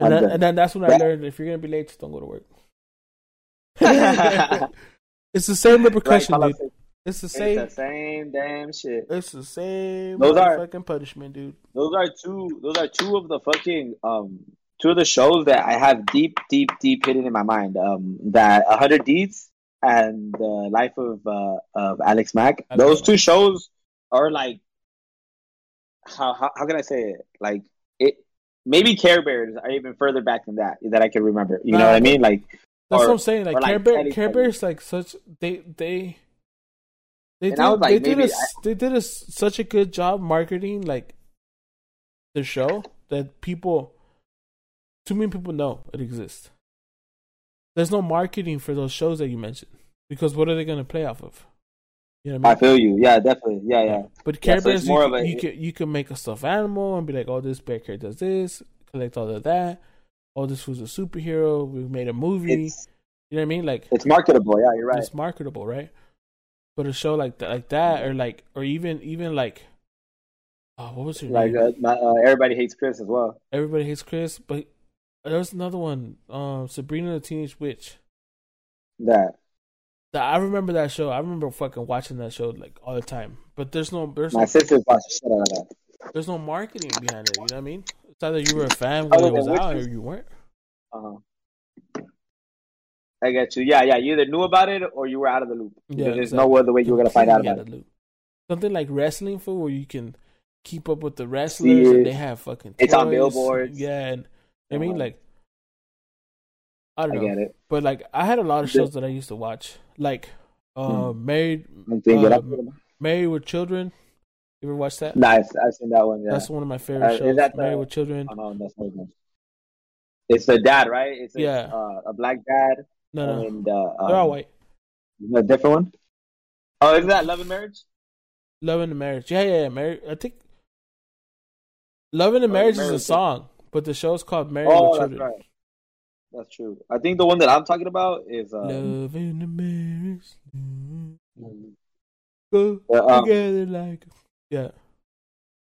And then, and then that's when I learned if you're gonna be late, just don't go to work. <laughs> <laughs> it's the same repercussion, Right, dude. It's the It's same. the same damn shit. It's the same Those are- fucking punishment, dude. Those are two. Those are two of the fucking um two of the shows that I have deep, deep, deep hidden in my mind. Um, that A Hundred Deeds and the Life of uh, of Alex Mack. Those two shows are like how how how can I say it? Like it. Maybe Care Bears are even further back than that that I can remember. You know what I mean? Like That's Or- what I'm saying. Like, Care Bear, Care. Bear's like such they they they And did I like, they did a, they did a, such a good job marketing like the show that people too many people know it exists. There's no marketing for those shows that you mentioned because what are they going to play off of? You know what I I feel you. Yeah, definitely. Yeah, yeah. But Care so Bears, more you, a- you can you can make a stuffed animal and be like, oh, this bear character does this, collect all of that. Oh, this was a superhero. We made a movie. It's you know what I mean? Like it's marketable. Yeah, you're right. it's marketable, right? But a show like that, like that, or like, or even even like, oh, what was her Like name? uh, my, uh, everybody hates Chris as well. Everybody hates Chris, but there was another one, um, Sabrina the Teenage Witch. That That I remember that show. I remember fucking watching that show like all the time. But there's no there's my no, sisters watch shit out of that. there's no marketing behind it. You know what I mean? It's either you were a fan when it was out, or you weren't. Uh-huh. I get you. Yeah, yeah. You either knew about it or you were out of the loop. Yeah, There's exactly. no other way you were gonna find out about it. the loop. Something like wrestling for where you can keep up with the wrestlers and they have fucking It's on toys. billboards. Yeah, and I mean Uh-huh. like I I don't know. get it. But like I had a lot of shows that I used to watch. Like uh married I'm thinking Uh, Married with Children. You ever watch that? Nice. I've seen that one. Yeah. That's one of my favorite Uh, is shows. that the- Married with Children. Oh, no, that's not. It's the dad, right? It's a, Yeah. uh, a black dad No, no. and uh, They're all um, white. A different one. Oh, isn't that Love and Marriage? Love and Marriage. Yeah, yeah, yeah. Married I think Love and the Oh, Marriage is Married a with song, but the show's called Married Oh, with that's Children. right. That's true. I think the one that I'm talking about is uh, Love and the Marriage. mm, Go uh, um, together like yeah.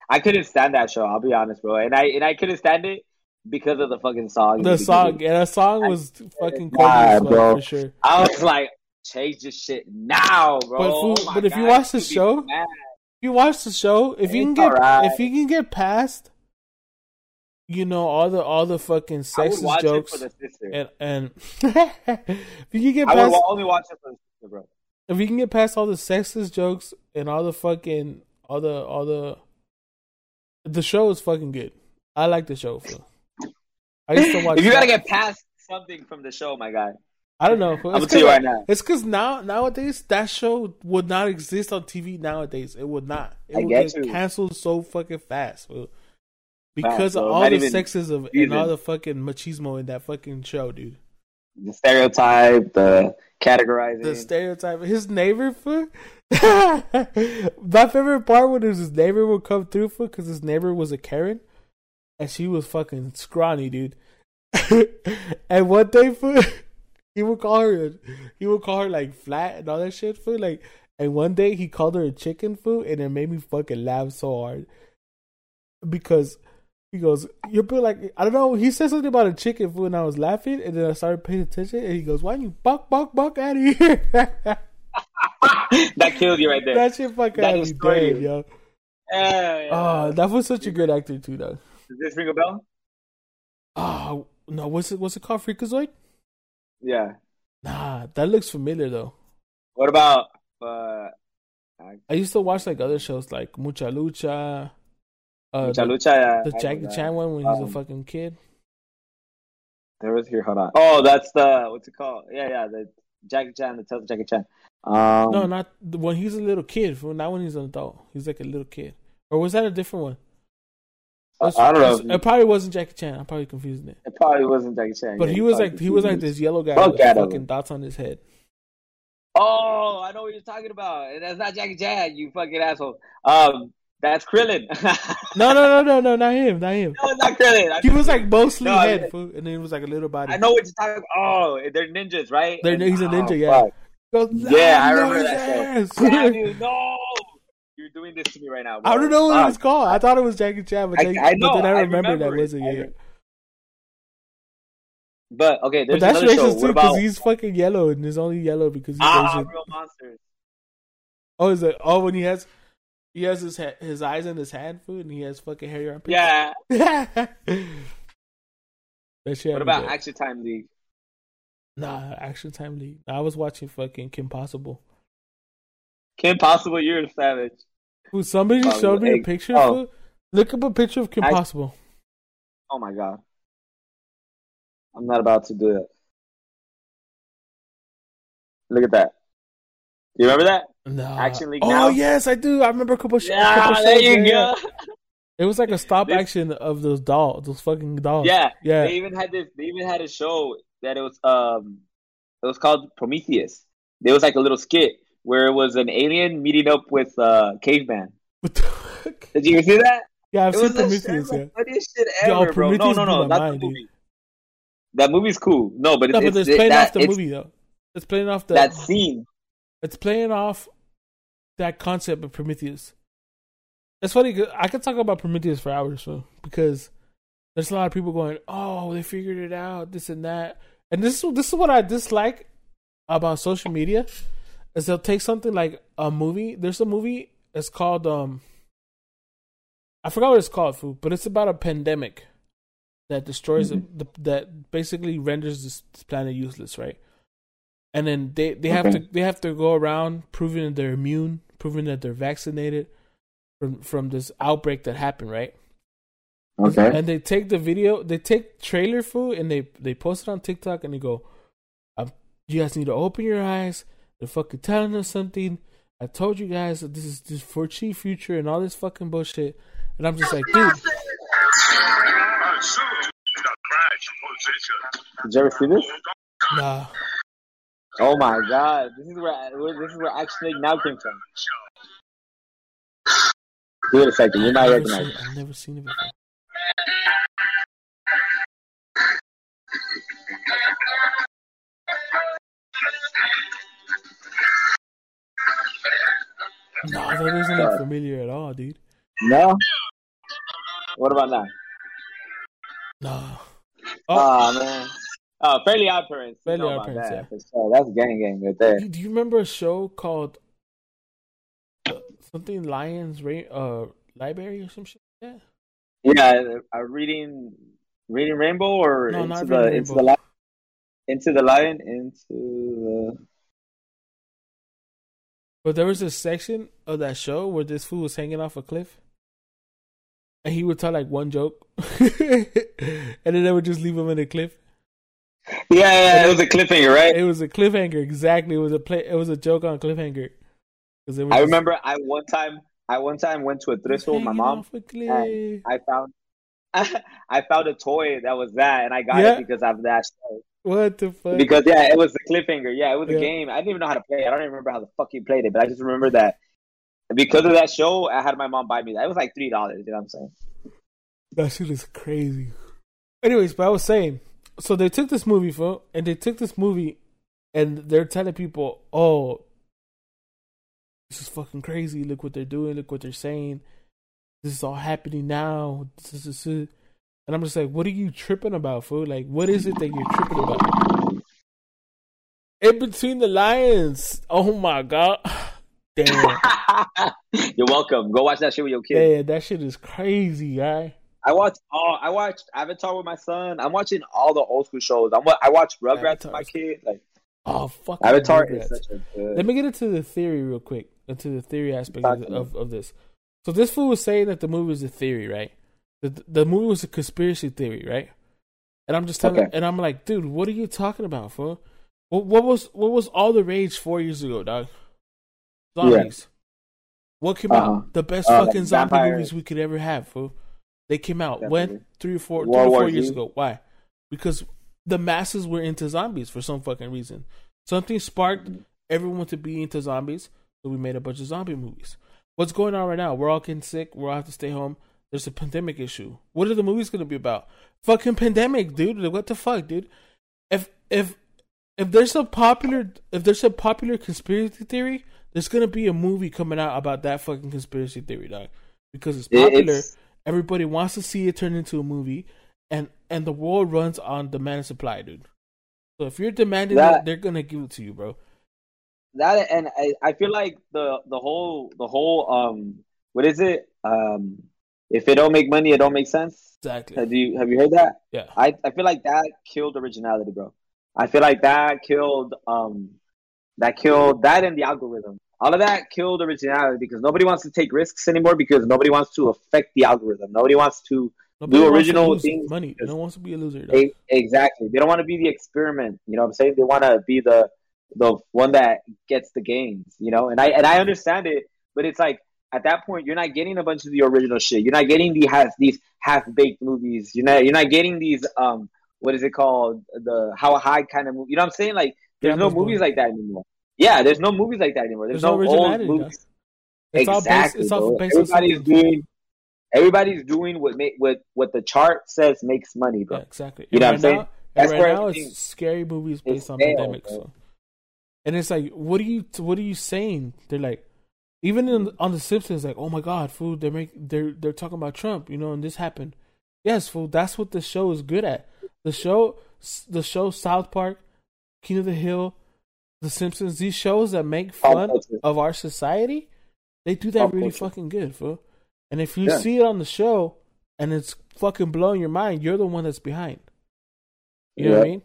I couldn't stand that show. I'll be honest, bro. And I and I couldn't stand it because of the fucking song. The song, yeah, the song was fucking corny Nah, bro. for sure. I was like, change this shit now, bro. But Oh but if you watch the show. If you watch the show, if you can get alright. if you can get past, you know all the all the fucking I sexist jokes it for the sister. and and <laughs> if you can get I would only watch it for the sister, bro. if you can get past all the sexist jokes and all the fucking all the all the the show is fucking good. I like the show. I used to watch. if you gotta get past something from the show, my guy, I don't know. I'm It's gonna tell you right now. It's because now nowadays that show would not exist on TV nowadays. It would not. It I would get get canceled so fucking fast. fool. Because of all the sexism and all the fucking machismo in that fucking show, dude. the stereotype, the categorizing. The stereotype. His neighbor. <laughs> My favorite part was his neighbor would come through, fool, because his neighbor was a Karen, and she was fucking scrawny, dude. <laughs> and one day, fool, <laughs> he would call her, he would call her like flat and all that shit, fool. Like, and one day he called her a chicken, food, and it made me fucking laugh so hard because. He goes, you're like I don't know. He said something about a chicken food, and I was laughing, and then I started paying attention, and he goes, "Why don't you buck, buck, buck out of here?" <laughs> that killed you right there. that shit fucking That had me destroyed dead, you. yo. Yeah, yeah. Oh, that was such a good actor too, though. Does this ring a bell? Oh no, what's it? What's it called? Freakazoid? Yeah. Nah, that looks familiar though. What about uh, I used to watch like other shows like Mucha Lucha, uh, Lucha the, Lucha? Yeah, the I Jackie. Chan one when he's a Um, fucking kid. There was here. Hold on. Oh, that's the what's it called? Yeah, yeah. The Jackie Chan. The of Jackie Chan. Um, no, not when he's a little kid. Not when he's an adult. He's like a little kid. Or was that a different one? I, I don't know. It, it probably wasn't Jackie Chan. I'm probably confusing it. It probably wasn't Jackie Chan. But yeah, he was probably like he was like this yellow guy Fuck with fucking him. dots on his head. Oh, I know what you're talking about. And that's not Jackie Chan. You fucking asshole. Um, that's Krillin. <laughs> No, no, no, no, no, not him, not him. no, it's not Krillin. I He was like mostly No, I head, mean- and then it was like a little body. I know what you're talking about. Oh, they're ninjas, right? They're- And- he's a oh, ninja, yeah. Goes, Yeah, I remember that yes." Damn <laughs> you, no! Doing this to me right now. Bro. I don't know what it was called. I thought it was Jackie Chan, but I- then, I but then I I remember, that wasn't remember- But okay, But that's another show. racist What too, because he's fucking yellow and he's only yellow because he's Ah, Asian. Real Monsters? Oh, is it? Oh, when he has he has his ha- his eyes in his hand, food, and he has fucking hair armpits. Yeah. <laughs> that shit. What about. Action Time League? Nah, Action Time League. I was watching fucking Kim Possible. Kim Possible, you're a savage. Fool, somebody Oh, showed me a picture. oh. Look up a picture of Kim I- Possible. Oh my god. I'm not about to do it. Look at that. Do you remember that? No. Action League Oh now? yes, I do. I remember a couple. sh- a Yeah, couple there shows, you yeah, go. <laughs> It was like a stop This- action of those dolls, those fucking dolls. Yeah, yeah. They even had this. They even had a show that it was um, it was called Prometheus. There was like a little skit where it was an alien meeting up with uh caveman. What the fuck? Did you see that? Yeah, I've it seen Prometheus. the Yeah. funniest shit Yo, ever, bro. No, no, no, not mind, the dude. movie. That movie's cool. No, but it's, No, but it's, it's playing that, off the movie though. It's playing off the. That scene. It's playing off that concept of Prometheus. It's funny. I could talk about Prometheus for hours, because there's a lot of people going, "Oh, they figured it out, this and that," and this is this is what I dislike about social media is they'll take something like a movie. There's a movie. It's called um. I forgot what it's called, food, but it's about a pandemic that destroys the, that basically renders this, this planet useless, right? And then they, they have to they have to go around proving that they're immune, proving that they're vaccinated from from this outbreak that happened, right? Okay. And they take the video, they take trailer food, and they they post it on TikTok, and they go, um, "You guys need to open your eyes. They're fucking telling us something. I told you guys that this is this for cheap future and all this fucking bullshit." And I'm just like, dude, Did you ever see this? nah. Oh my god, this is where where- this is where actually now came from. Give it a second, you might I've never, recognize. it. I've never seen it before. No, that doesn't look familiar at all, dude. No, What about now? No. Oh, Oh, man. Oh, Fairly Odd Parents. Fairly Odd Parents, that, yeah. sure. That's gang gang right there. do, do you remember a show called uh, something Lions Ra- uh Library or some shit Yeah. Yeah, uh, reading reading Rainbow or No, into the into the lion into the lion into the But there was a section of that show where this fool was hanging off a cliff. And he would tell like one joke. <laughs> and then they would just leave him in the cliff. yeah yeah it was a cliffhanger right. It was a cliffhanger, exactly. It was a play it was a joke on cliffhanger. was I remember I one time I one time went to a thrift store with my mom. off a cliff. and I found <laughs> I found a toy that was that, and I got Yeah. it because of that show. What the fuck? Because yeah, it was a cliffhanger. Yeah, it was Yeah. a game. I didn't even know how to play. I don't even remember how the fuck you played it, but I just remember that because of that show, I had my mom buy me that. It was like three dollars. You know what I'm saying? That shit is crazy. Anyways, but I was saying, so they took this movie, for and they took this movie, and they're telling people, "Oh, this is fucking crazy. Look what they're doing. Look what they're saying. This is all happening now. This is, this is-" and I'm just like, what are you tripping about, fool? Like, what is it that you're tripping about? In between the lions. Oh my god. <sighs> Damn. <laughs> You're welcome. Go watch that shit with your kid. Damn, that shit is crazy, guy. I watched. Oh, I watched Avatar with my son. I'm watching all the old school shows. I'm. I watch Rugrats with my kid. Like Oh fuck, Avatar Rugrats. is such a good. Let me get into the theory real quick, into the theory aspect of, of, of this. So this fool was saying that the movie was a theory, right? The the movie was a conspiracy theory, right? And I'm just telling, Okay. and I'm like, dude, what are you talking about, fool? What, what was what was all the rage four years ago, dog? Zombies. What came Uh-huh. out? The best Uh, fucking zombie vampires. movies we could ever have, fool. They came out Definitely. when three or four, three World or War four years Z. ago. Why? Because the masses were into zombies for some fucking reason. Something sparked everyone to be into zombies, so we made a bunch of zombie movies. What's going on right now? We're all getting sick. We're all have to stay home. There's a pandemic issue. What are the movies going to be about? Fucking pandemic, dude. What the fuck, dude? If if if there's a popular if there's a popular conspiracy theory, there's gonna be a movie coming out about that fucking conspiracy theory, dog. Because it's popular, it's- everybody wants to see it turn into a movie, and and the world runs on demand and supply, dude. So if you're demanding That- it, they're gonna give it to you, bro. that and I, I feel like the the whole the whole um what is it um if it don't make money it don't make sense Exactly. have you have you heard that Yeah. I, I feel like that killed originality bro I feel like that killed um that killed that and the algorithm all of that killed originality because nobody wants to take risks anymore because nobody wants to affect the algorithm nobody wants to Nobody to original lose things money. No one wants to be a loser. E- exactly. They don't want to be the experiment. You know what I'm saying? They want to be the the one that gets the gains. You know, and I and I understand it, but it's like at that point you're not getting a bunch of the original shit. You're not getting the half these half baked movies. You're not you're not getting these um what is it called the how high kind of movie. You know what I'm saying? Like there's no movies like that anymore. Yeah, there's no movies like that anymore. There's, There's no no, old movies. It's all based. exactly. It's all based on everybody's doing. Everybody's doing what make what what the chart says makes money, bro. Yeah, exactly. You know And what I'm right saying? Now, That's and where now, it's scary movies based on stale, pandemic. So, and it's like, what are you? What are you saying? They're like, even in, on the Simpsons, like, oh my god, food. They're make they're they're talking about Trump, you know, and this happened. Yes, fool. That's what the show is good at. The show, the show, South Park, King of the Hill, The Simpsons. These shows that make fun of our society, they do that really fucking good, fool. And if you Yeah. see it on the show and it's fucking blowing your mind, you're the one that's behind. You know what I Yeah. mean?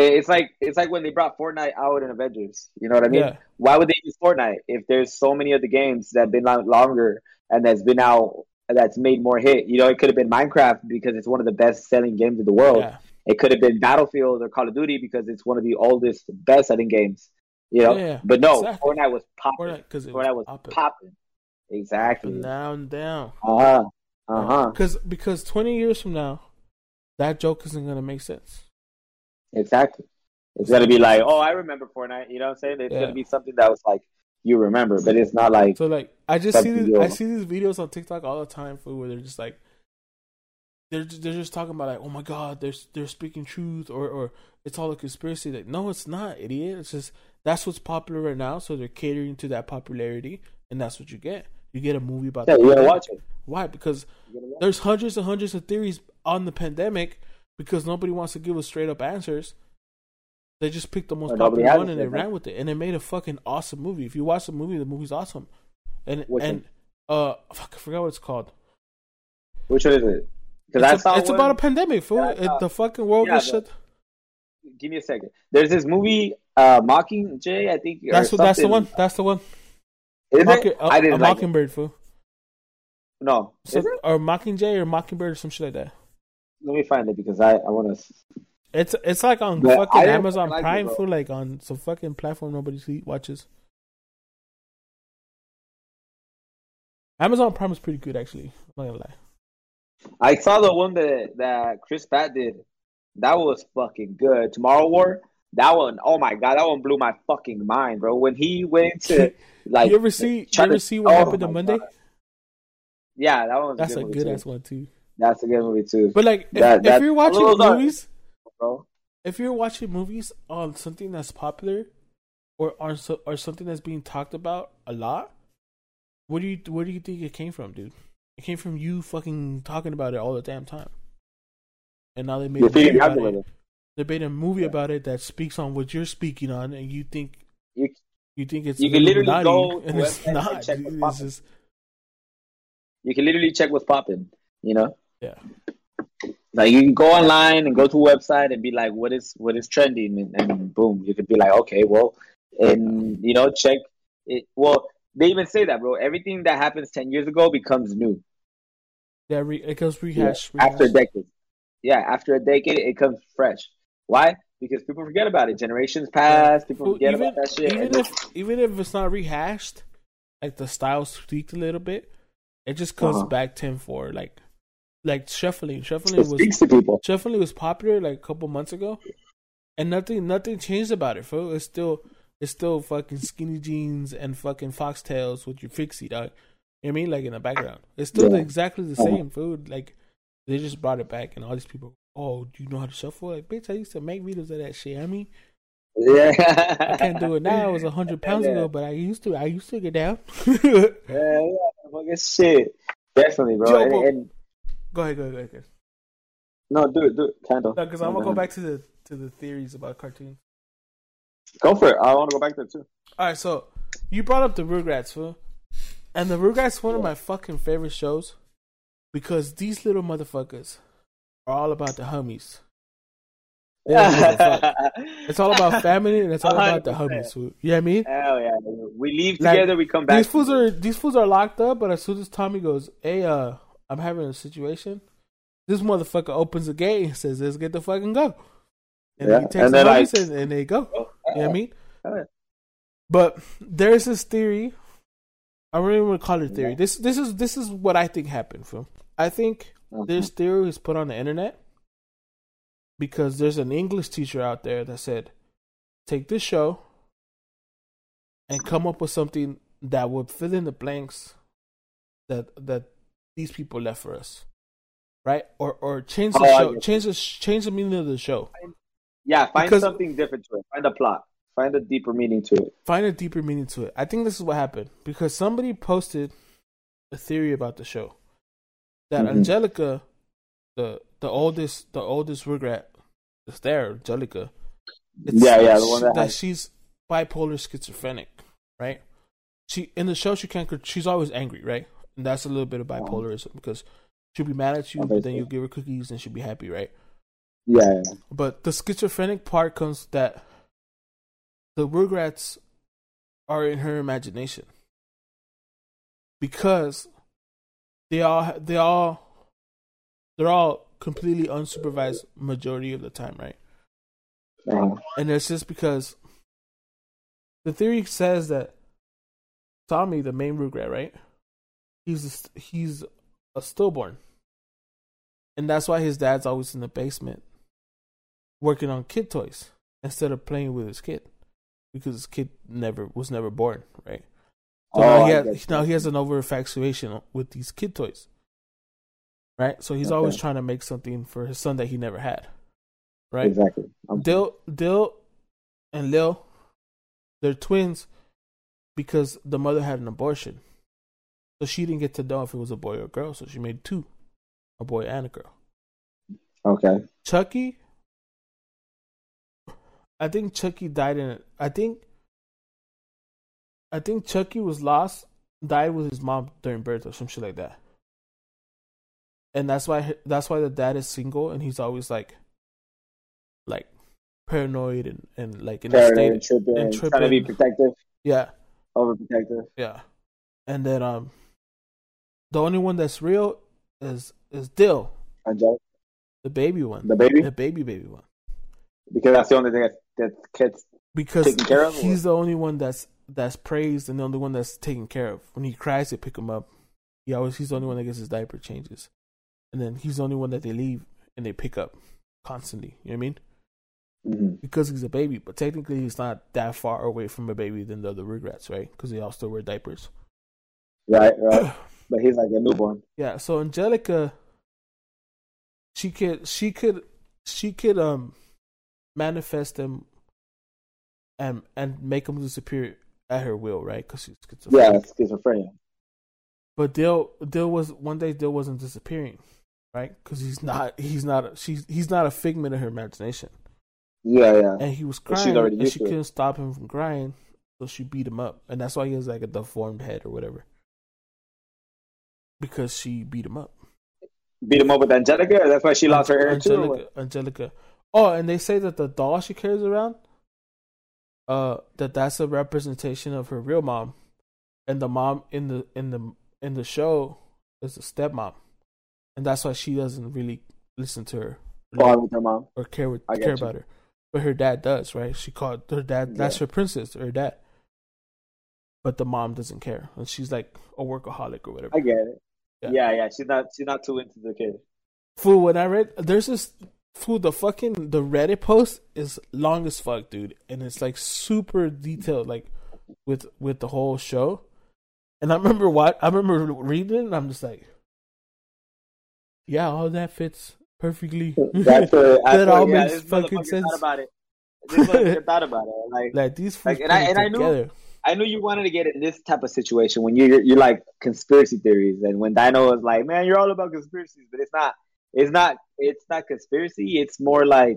It's like it's like when they brought Fortnite out in Avengers. You know what I mean? Yeah. Why would they Fortnite if there's so many other games that have been out longer and that's been out that's made more hit? You know, it could have been Minecraft because it's one of the best selling games in the world. Yeah. It could have been Battlefield or Call of Duty because it's one of the oldest, best selling games. You know, Yeah, yeah, but no, exactly. Fortnite was popping. Fortnite, Fortnite was popping. popping. Exactly. Up and down, down. Uh huh. Uh huh. Because because twenty years from now, that joke isn't gonna make sense. Exactly. It's gonna be like, oh, I remember Fortnite. You know what I'm saying? It's Yeah. gonna be something that was like you remember, but it's not like So like, I just see I see these videos on TikTok all the time for where they're just like, they're just, they're just talking about like, oh my god, they're they're speaking truth, or or it's all a conspiracy. Like, no, it's not, idiot. It's just that's what's popular right now, so they're catering to that popularity, and that's what you get. You get a movie about Yeah, the you gotta pandemic. watch it. Why? Because You gotta watch it. there's hundreds and hundreds of theories on the pandemic because nobody wants to give us straight up answers. They just picked the most popular one and they ran with it, and they made a fucking awesome movie. If you watch the movie, the movie's awesome. And Which and uh, fuck, I forgot what it's called. Which one is it? Because I It's, saw it's one- about a pandemic, fool. Yeah, It- saw- the fucking world Yeah, but- shut. Give me a second. There's this movie, uh, Mockingjay, I think. That's what. That's the one. That's the one. Is Mocking, it? a, I didn't a like it. mockingbird, fool. No, So, is it? or Mockingjay or Mockingbird or some shit like that. Let me find it because I, I want to. It's it's like on But fucking Amazon like Prime, fool. Like on some fucking platform nobody see, watches. Amazon Prime is pretty good, actually. I'm not gonna lie. I saw the one that that Chris Pratt did. That was fucking good. Tomorrow War. That one, oh my god, that one blew my fucking mind, bro. When he went to <laughs> like, you ever see? You ever to- see what oh happened on Monday? God. yeah, that one was That's a a good, movie good ass one too. That's a good movie too, But like, if, That- if you're watching movies, bro. if you're watching movies on something that's popular, or on so, or something that's being talked about a lot, what do you where do you think it came from, dude? It came from you fucking talking about it all the damn time. And now they made a movie about it. They made a movie Yeah. about it that speaks on what you're speaking on, and you think You, you think it's You can literally go <laughs> and it's and not. check dude. It's just you can literally check what's popping. You know, yeah. Like you can go online and go to a website and be like, what is what is trending, and, and boom, you could be like, okay, well, and you know, check it. Well, they even say that, bro. Everything that happens ten years ago becomes new. Yeah, re- it goes Yeah, rehash. after a decade. Yeah, after a decade, it comes fresh. Why? Because people forget about it. Generations pass. People Well, forget even, about that shit. even if even if it's not rehashed, like the style's tweaked a little bit, it just comes Uh-huh. back ten for like like shuffling. Shuffling it was to people. shuffling was popular like a couple months ago, and nothing nothing changed about it. Fool. It's still it's still fucking skinny jeans and fucking foxtails with your fixie dog. You know what I mean? Like in the background, it's still Yeah. exactly the Uh-huh. same food. Like they just brought it back, and all these people. Oh, do you know how to shuffle? Like, bitch, I used to make videos of that shit. I mean, Yeah, I can't do it now. It was a hundred pounds Yeah. ago, but I used to. I used to get down. Yeah, yeah, fucking shit. Definitely, bro. Joe, and, and- go ahead, go ahead, go ahead. no, do it, do it, Candle. No, because I'm gonna go back to the to the theories about cartoons. Go for it. I want to go back there too. All right, so you brought up the Rugrats, fool, and the Rugrats one of my fucking favorite shows because these little motherfuckers are all about the homies. They don't give a fuck. <laughs> It's all about family and it's all about the 100%. homies. You know what I mean? Hell yeah. We leave Like, together, we come back. These fools are these fools are locked up, but as soon as Tommy goes, "Hey, uh, I'm having a situation," this motherfucker opens the gate and says, "Let's get the fucking go." And Yeah, he takes and the they're and, and they go. You know what I mean? Yeah. But there's this theory. I don't even want to call it theory. This this is this is what I think happened. From I think Uh-huh. this theory is put on the internet because there's an English teacher out there that said, "Take this show and come up with something that would fill in the blanks that that these people left for us." Right? Or or change the Oh, show, change the change the meaning of the show. yeah, find because- something different to it. Find a plot. Find a deeper meaning to it. find a deeper meaning to it. I think this is what happened because somebody posted a theory about the show that Mhm. Angelica, the the oldest the oldest Rugrat is there, Angelica. Yeah, yeah, the one that that has- she's bipolar schizophrenic, right? She in the show she can't. She's always angry, right? And that's a little bit of bipolarism because she'll be mad at you, but then you give her cookies and she'll be happy, right? Yeah, yeah. But the schizophrenic part comes that the Rugrats are in her imagination because they all they all they're all completely unsupervised majority of the time, right? Uh-huh. And it's just because the theory says that Tommy, the main Rugrat, right? He's a, he's a stillborn, and that's why his dad's always in the basement working on kid toys instead of playing with his kid because his kid never was never born, right? So Oh, now he has, now he has an over infatuation with these kid toys, right? So he's Okay. always trying to make something for his son that he never had, right? Exactly. I'm- Dill, Dill, and Lil, they're twins because the mother had an abortion, So she didn't get to know if it was a boy or a girl, so she made two, a boy and a girl. Okay. Chucky, I think Chucky died in it. I think, I think Chucky was lost, died with his mom during birth or some shit like that. And that's why that's why the dad is single and he's always like, like paranoid and and like in a Paranoid, state, tripping, and trying to be protective, yeah, overprotective. yeah. And then um, the only one that's real is is Dill, Angelica, the baby one, the baby, the baby baby one. because that's the only thing that, that kids. because Taken care of, or he's the only one that's that's praised and the only one that's taken care of. When he cries, they pick him up. He always he's the only one that gets his diaper changes, and then he's the only one that they leave and they pick up constantly. You know what I mean? Mhm. Because he's a baby, but technically he's not that far away from a baby than the other Rugrats, right? Because they all still wear diapers. Right, right. <clears throat> but he's like a newborn. Yeah, so Angelica she could she could she could um manifest them and and make them disappear at her will, right? Because she's schizophrenic. Yeah, schizophrenia. But Dill Dill was one day Dill wasn't disappearing, right? Because he's not he's not she's he's not a figment of her imagination, Yeah, yeah. and he was crying, and she couldn't stop him from crying, so she beat him up, and that's why he has like a deformed head or whatever. Because she beat him up. Beat him up with Angelica. That's why she lost her hair too. Angelica, what? Angelica. Oh, and they say that the doll she carries around, uh, that that's a representation of her real mom, and the mom in the in the in the show is a stepmom, and that's why she doesn't really listen to her Bond with her mom. or care with, care you. about her, but her dad does, right? She called her dad. That's Yeah. her princess, her dad. But the mom doesn't care, and she's like a workaholic or whatever. I get it. Yeah. Yeah. yeah, She's not. She's not too into the kid. Fool, when I read, there's this fool. The fucking the Reddit post is long as fuck, dude, and it's like super detailed, like with with the whole show. And I remember what I remember reading it, and I'm just like, yeah, all that fits perfectly. That's what, <laughs> that all yeah, makes fucking sense. Thought about it. This <laughs> thought about it. Like, Like these Like, and I- and I knew- together. I knew you wanted to get in this type of situation when you're you're like conspiracy theories, and when Dino was like, "Man, you're all about conspiracies," but it's not. It's not. It's not conspiracy. It's more like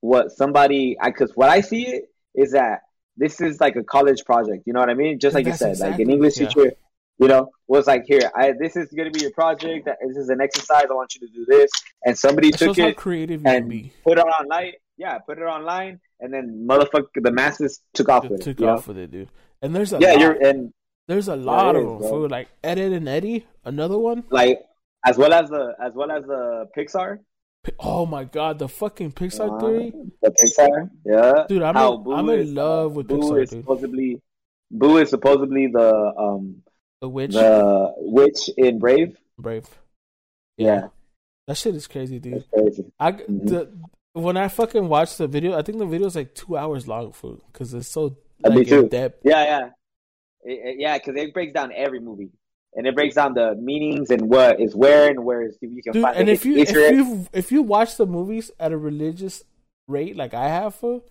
what somebody. I because what I see it is that this is like a college project. You know what I mean? Just like you said, like exactly- an English yeah. teacher. You know, was like, "Here, I, this is gonna be your project. This is an exercise. I want you to do this." And somebody It took it creative and put it online. Yeah, put it online, and then motherfucker, the masses took off with Took it. you know? off with it, dude. And there's a Yeah, lot. you're and there's a lot of is, them. fool. Like Ed, Edd n Eddy, another one. like as well as the as well as the Pixar. Oh my god, the fucking Pixar Uh, theory, The Pixar, yeah. dude. I'm How in, Boo I'm in love with Boo Pixar, is dude. supposedly Boo is supposedly the um The witch, the witch in Brave. brave. Yeah, That shit is crazy, dude. crazy. I Mhm. the when I fucking watched the video, I think the video is like two hours long, fool, because it's so Uh, me like too. Yeah, yeah, It- it- yeah. Because it breaks down every movie, and it breaks down the meanings and what is where and where is you can Dude, find. and if you if you if you watch the movies at a religious rate like I have, for,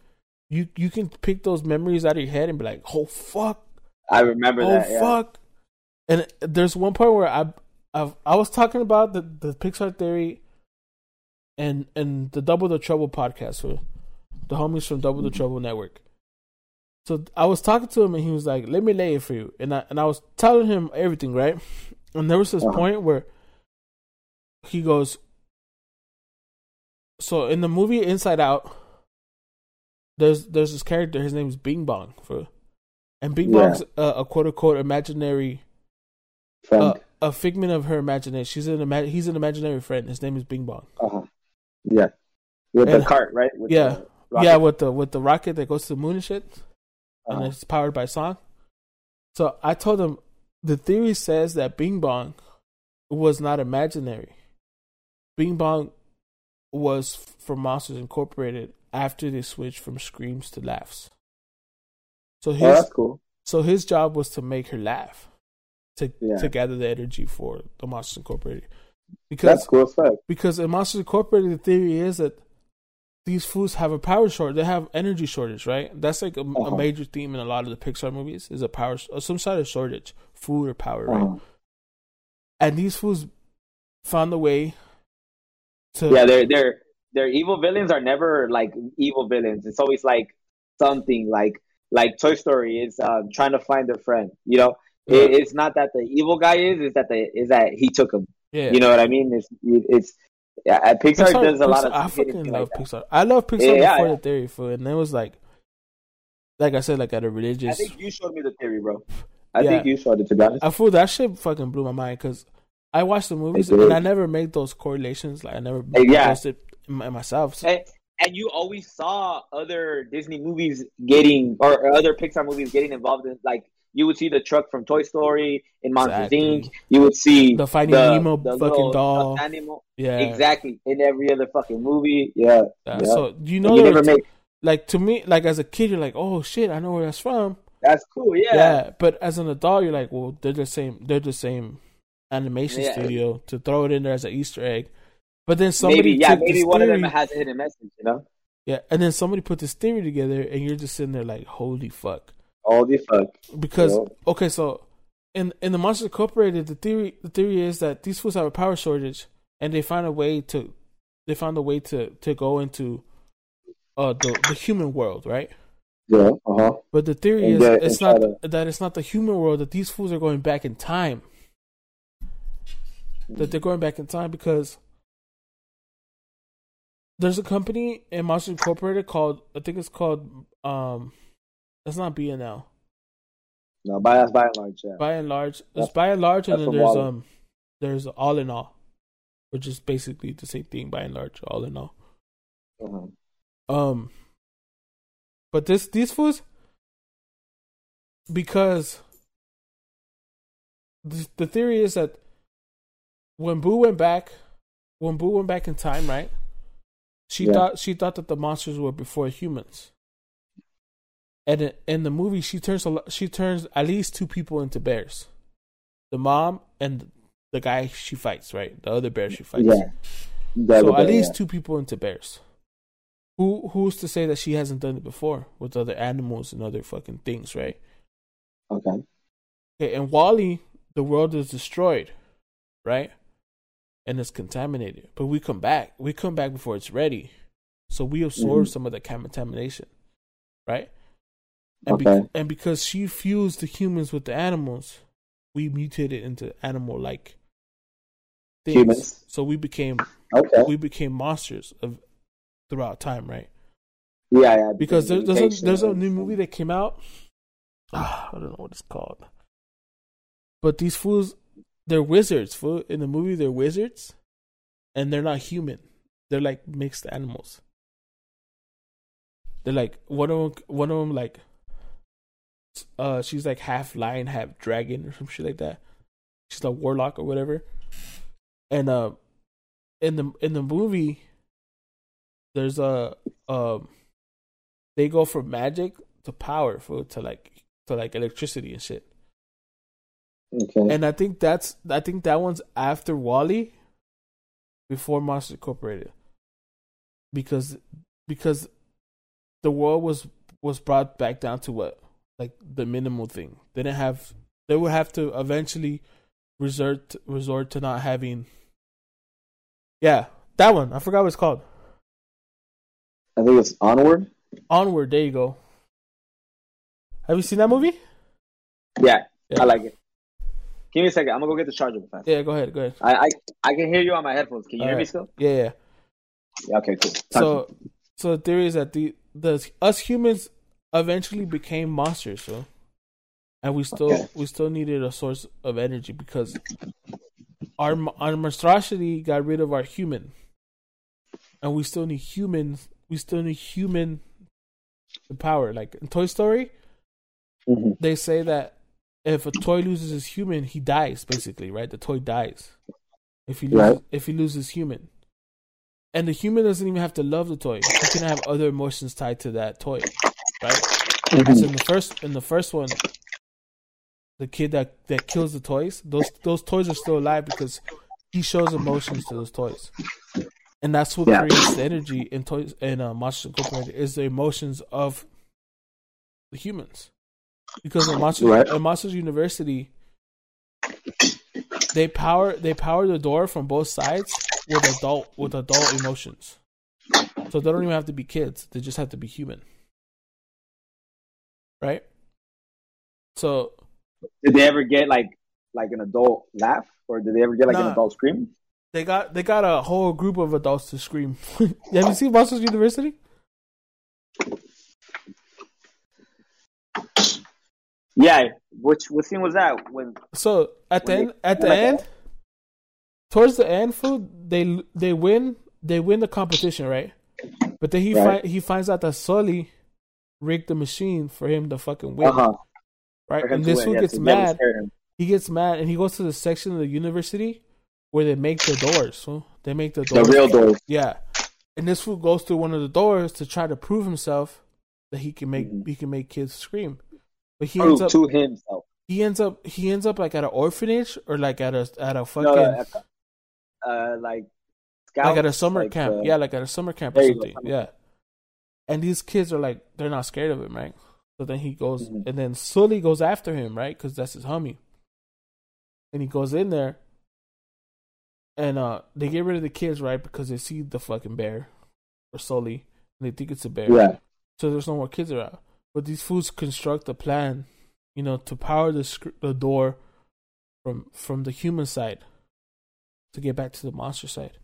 you you can pick those memories out of your head and be like, oh fuck, I remember oh that. Yeah. fuck. And there's one point where I I've, I was talking about the the Pixar theory, and and the Double the Trouble podcast for the homies from Double the Trouble Network. So I was talking to him and he was like, "Let me lay it for you," and I and I was telling him everything right, and there was this Uh-huh. point where he goes. So in the movie Inside Out, there's there's this character. His name is Bing Bong for, and Bing Yeah. Bong's a, a quote unquote imaginary Friend. uh, a figment of her imagination. She's an ima- he's an imaginary friend. His name is Bing Bong. uh-huh. Yeah, with And- the cart, right? With yeah. Yeah, with the with the rocket that goes to the moon and shit, and Uh-huh. it's powered by song. So I told him the theory says that Bing Bong was not imaginary. Bing Bong was from Monsters Incorporated after they switched from screams to laughs. So Oh, his that's cool. so his job was to make her laugh, to Yeah. to gather the energy for the Monsters Incorporated. Because That's cool fuck. because in Monsters Incorporated, the theory is that these foods have a power shortage. They have energy shortage, right? That's like a, a Uh-huh. major theme in a lot of the Pixar movies is a power, some sort of shortage, food or power, right? Uh-huh. and these fools found a way to Yeah, they're they're their evil villains are never like evil villains. It's always like something like like Toy Story is um, trying to find their friend. You know, Yeah. it, it's not that the evil guy is, is that the is that he took him. yeah. You know what I mean? It's it's yeah, uh, Pixar, Pixar- does a lot of I fucking love like. Pixar. I love Pixar Yeah, before yeah. the theory for it, and it was like, like I said, like at a religious. I think you showed me the theory, bro. I Yeah. think you showed it to be honest. I feel that shit fucking blew my mind because I watched the movies and I never made those correlations. Like I never Hey, yeah. it myself. So- And, and you always saw other Disney movies getting or other Pixar movies getting involved in like you would see the truck from Toy Story in Monsters Exactly. Inc. You would see The Finding Nemo fucking doll. animal. yeah, Exactly. In every other fucking movie. Yeah. Yeah, yeah. So you know, you there never was- make like to me, like as a kid, you're like, oh shit, I know where that's from. that's cool, yeah. Yeah. but as an adult, you're like, well, they're the same. They're the same animation Yeah. studio to throw it in there as an Easter egg. But then somebody maybe yeah, maybe one of them has a hidden message, you know? yeah, and then somebody put this theory together, and you're just sitting there like, holy fuck. Holy fuck. because okay, so in in the Monsters Incorporated, the theory the theory is that these fools have a power shortage, and they find a way to they found a way to to go into uh the the human world, right? Yeah, uh-huh. But the theory And is that- it's not that it's not the human world that these fools are going back in time. That they're going back in time because there's a company in Monsters Incorporated called I think it's called um it's not BNL. No, by that's Buy n Large, yeah. Buy n Large, That's- Buy n Large, and then there's Wall-E. um, there's all in all, which is basically the same thing. By and large, all in all. Uh-huh. Um, but this these fools, because the, the theory is that when Boo went back, when Boo went back in time, right? She Yeah. thought she thought that the monsters were before humans. And in- the movie, she turns a she turns at least two people into bears, the mom and the guy she fights, right? The other bear she fights. Yeah. So other at least yeah. two people into bears. Who who's to say that she hasn't done it before with other animals and other fucking things, right? Okay. Okay, and Wall-E, the world is destroyed, right? And it's contaminated. But we come back. We come back before it's ready. So we absorb Mhm. some of the contamination, right? And, Okay. be- and because she fused the humans with the animals, we mutated into animal like things. Humans. So we became Okay. we became monsters of throughout time, right? Yeah, yeah. Because there, there's a there's a new movie that came out. Ah, I don't know what it's called. But these fools, they're wizards. Fool. In the movie, they're wizards, and they're not human. They're like mixed animals. They're like one of them. One of them like, uh, she's like half lion, half dragon, or some shit like that. She's a warlock or whatever. And uh, in the in the movie, there's a um, they go from magic to power for to like to like electricity and shit. Okay. And I think that's I think that one's after Wall-E, before Monster Incorporated. Because because the world was was brought back down to what like the minimal thing. They didn't have they would have to eventually resort resort to not having. Yeah, that one. I forgot what it's called. I think it's Onward. Onward. There you go. Have you seen that movie? Yeah, Yeah. I like it. Give me a second. I'm gonna go get the charger. Fast. Yeah, go ahead. Go ahead. I, I I can hear you on my headphones. Can you hear me still? Yeah, yeah. Yeah. Okay. Cool. Talk So, so the theory is that the the us humans eventually became monsters, so and we still Okay. we still needed a source of energy because our our monstrosity got rid of our human, and we still need humans. We still need human power. Like in Toy Story, Mhm. they say that if a toy loses his human, he dies. Basically, right? The toy dies if he loses Right. if he loses human. And the human doesn't even have to love the toy. He can have other emotions tied to that toy, right? Mhm. So in the first in the first one, the kid that that kills the toys, those those toys are still alive because he shows emotions to those toys, and that's what Yeah. creates the energy in toys in uh, Monsters Incorporated is the emotions of the humans. Because in Monsters Right. in Monsters University, they power they power the door from both sides with adult with adult emotions. So they don't even have to be kids; they just have to be human, right? So Did they ever get like like an adult laugh, or did they ever get like an adult scream? they got they got a whole group of adults to scream. <laughs> have you seen Monsters University? Yeah. Which what scene was that? When So at the end, they- at the like end, towards the end, food they they win they win the competition, right? But then he Right. fi- he finds out that Sully rigged the machine for him to fucking win, uh huh. right? And this fool gets mad. He gets mad and he goes to the section of the university where they make the doors. So they make the doors. The real doors. Yeah. And this fool goes through one of the doors to try to prove himself that he can make Mhm. he can make kids scream. But he Prove ends up to himself. he ends up he ends up like at an orphanage or like at a at a fucking No, uh, like scouts, like at a summer like, camp. uh, yeah, like at a summer camp or go, something. summer Yeah. And these kids are like they're not scared of him, right? So then he goes Mhm. and then Sully goes after him, right? Because that's his homie. And he goes in there, and uh, they get rid of the kids, right? Because they see the fucking bear or Sully, and they think it's a bear. Yeah. So there's no more kids around. But these fools construct a plan, you know, to power the sc- the door from from the human side to get back to the monster side.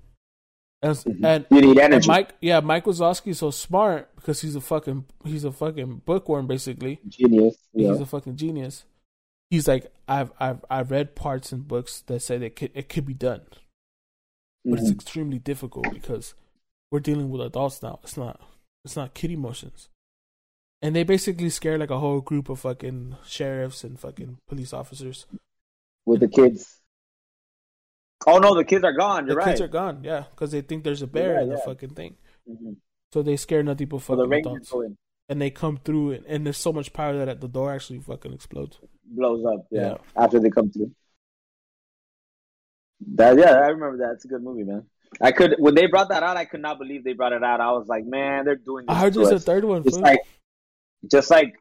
And Mhm. and, You need energy. Mike, yeah, Mike Wazowski's so smart because he's a fucking he's a fucking bookworm basically. Genius. Yeah. He's a fucking genius. He's like I've I've I've read parts in books that say that it could, it could be done, but it's Mhm. extremely difficult because we're dealing with adults now. It's not it's not kid emotions. And they basically scare like a whole group of fucking sheriffs and fucking police officers. With the kids. Oh no, the kids are gone. The You're kids right. are gone, yeah, because they think there's a bear right, in the yeah. fucking thing. Mhm. So they scare nothing but So the fucking adults. And they come through, and, and there's so much power that the door actually fucking explodes. blows up. Yeah. Yeah. After they come through. That yeah, I remember that. It's a good movie, man. I could when they brought that out, I could not believe they brought it out. I was like, man, they're doing. This I heard there's a third one. Just like, just like,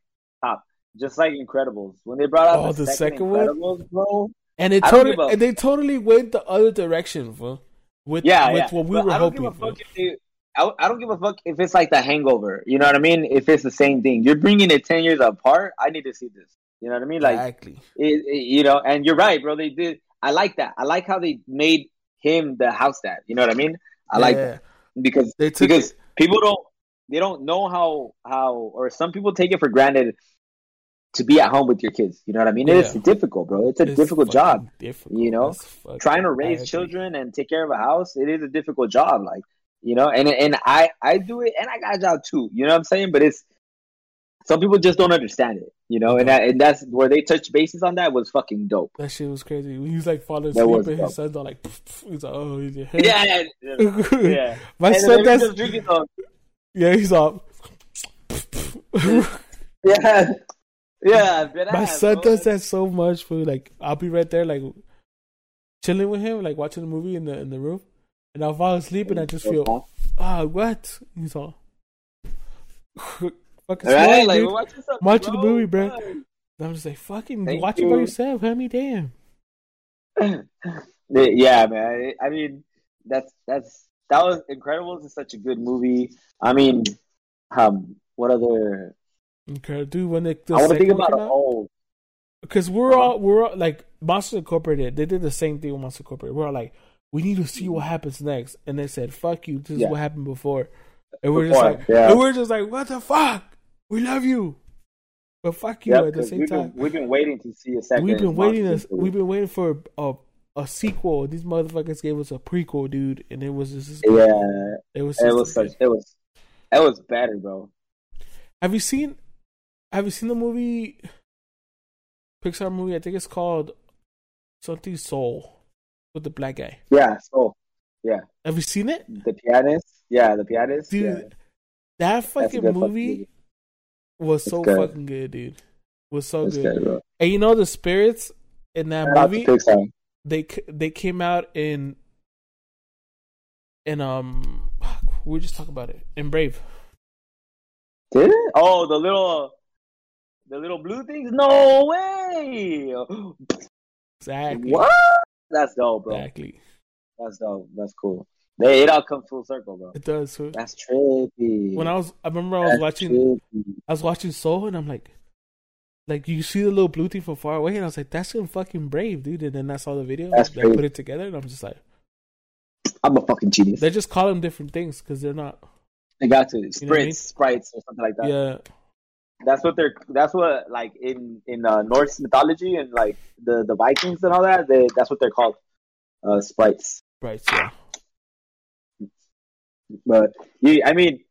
top, just like Incredibles. When they brought out Oh, the, the second, second one? Bro. And they totally a, and they totally went the other direction, fool. With Yeah, with yeah. what we But were I don't hoping. give a fool. fuck if they. I, I don't give a fuck if it's like The Hangover. You know what I mean? If it's the same thing, you're bringing it ten years apart. I need to see this. You know what I mean? Like, exactly. it, it- you know, and you're right, bro. They did. I like that. I like how they made him the house dad. You know what I mean? I like that because because it. people don't they don't know how how or some people take it for granted to be at home with your kids. You know what I mean? It's difficult, bro. It's a It's difficult job. Difficult. you know? Trying to raise children and take care of a house, it is a difficult job. Like you know, and and I I do it, and I got a job too. You know what I'm saying? But it's some people just don't understand it. You know, and that, and that's where they touched bases on that was fucking dope. That shit was crazy. When he's like falling asleep was and dope. his son's all like, <laughs> he's like, oh, he's <laughs> Yeah, yeah, yeah. yeah. <laughs> My And son then does. just drinking some- Yeah, he's up. Yeah, yeah. My son does that so much. For like, I'll be right there, like chilling with him, like watching the movie in the in the room, and I'll fall asleep, and I just feel, ah, what? He's all. Fucking right, smart, like dude. watch yourself, Watching the bro. movie, bro. And I'm just like, fucking Thank watch it by you. yourself, homie. Damn. <laughs> yeah, man. I mean, that's that's that was Incredibles is such a good movie. I mean, um, what other? Okay, dude. When the, the I want to think about came it out, all. because we're Uh-huh. all we're all, like Monster Incorporated. They did the same thing with Monster Incorporated. We're all like, we need to see what happens next, and they said, "Fuck you." This is what happened before, and we're Before, just like, yeah. and we're just like, what the fuck? We love you, but fuck you Yeah, at the same we've time. been we've been waiting to see a second. we've been waiting. Movie. we've been waiting for a a sequel. These motherfuckers gave us a prequel, dude, and it was just Yeah, it was. it was such. It was. It was better, bro. Have you seen? Have you seen the movie? Pixar movie. I think it's called something Soul with the black guy. Yeah. So Yeah. Have you seen it, the pianist. Yeah, the pianist. dude? yeah. That fucking good fucking movie movie. was so good. fucking good, dude. Was so good. good. And you know the spirits in that to movie. Pixar. They they came out in in um. We were just talking about it in Brave. Did it? Oh, the little, the little blue things. No way. Exactly. What? That's dope, bro. Exactly. That's dope. That's cool. They, it all comes full circle, bro. It does. fool. That's trippy. When I was, I remember I was That's watching, trippy. I was watching Soul, and I'm like, like you see the little blue thing from far away, and I was like, that's some fucking brave, dude. And then I saw the video, That's they put it together, and I'm just like, I'm a fucking genius. they just call them different things because they're not. They got to know I mean? sprites, or something like that. Yeah, That's what they're. That's what like in in uh, Norse mythology and like the the Vikings and all that. They, that's what they're called, uh, sprites. right. Yeah, But yeah, I mean,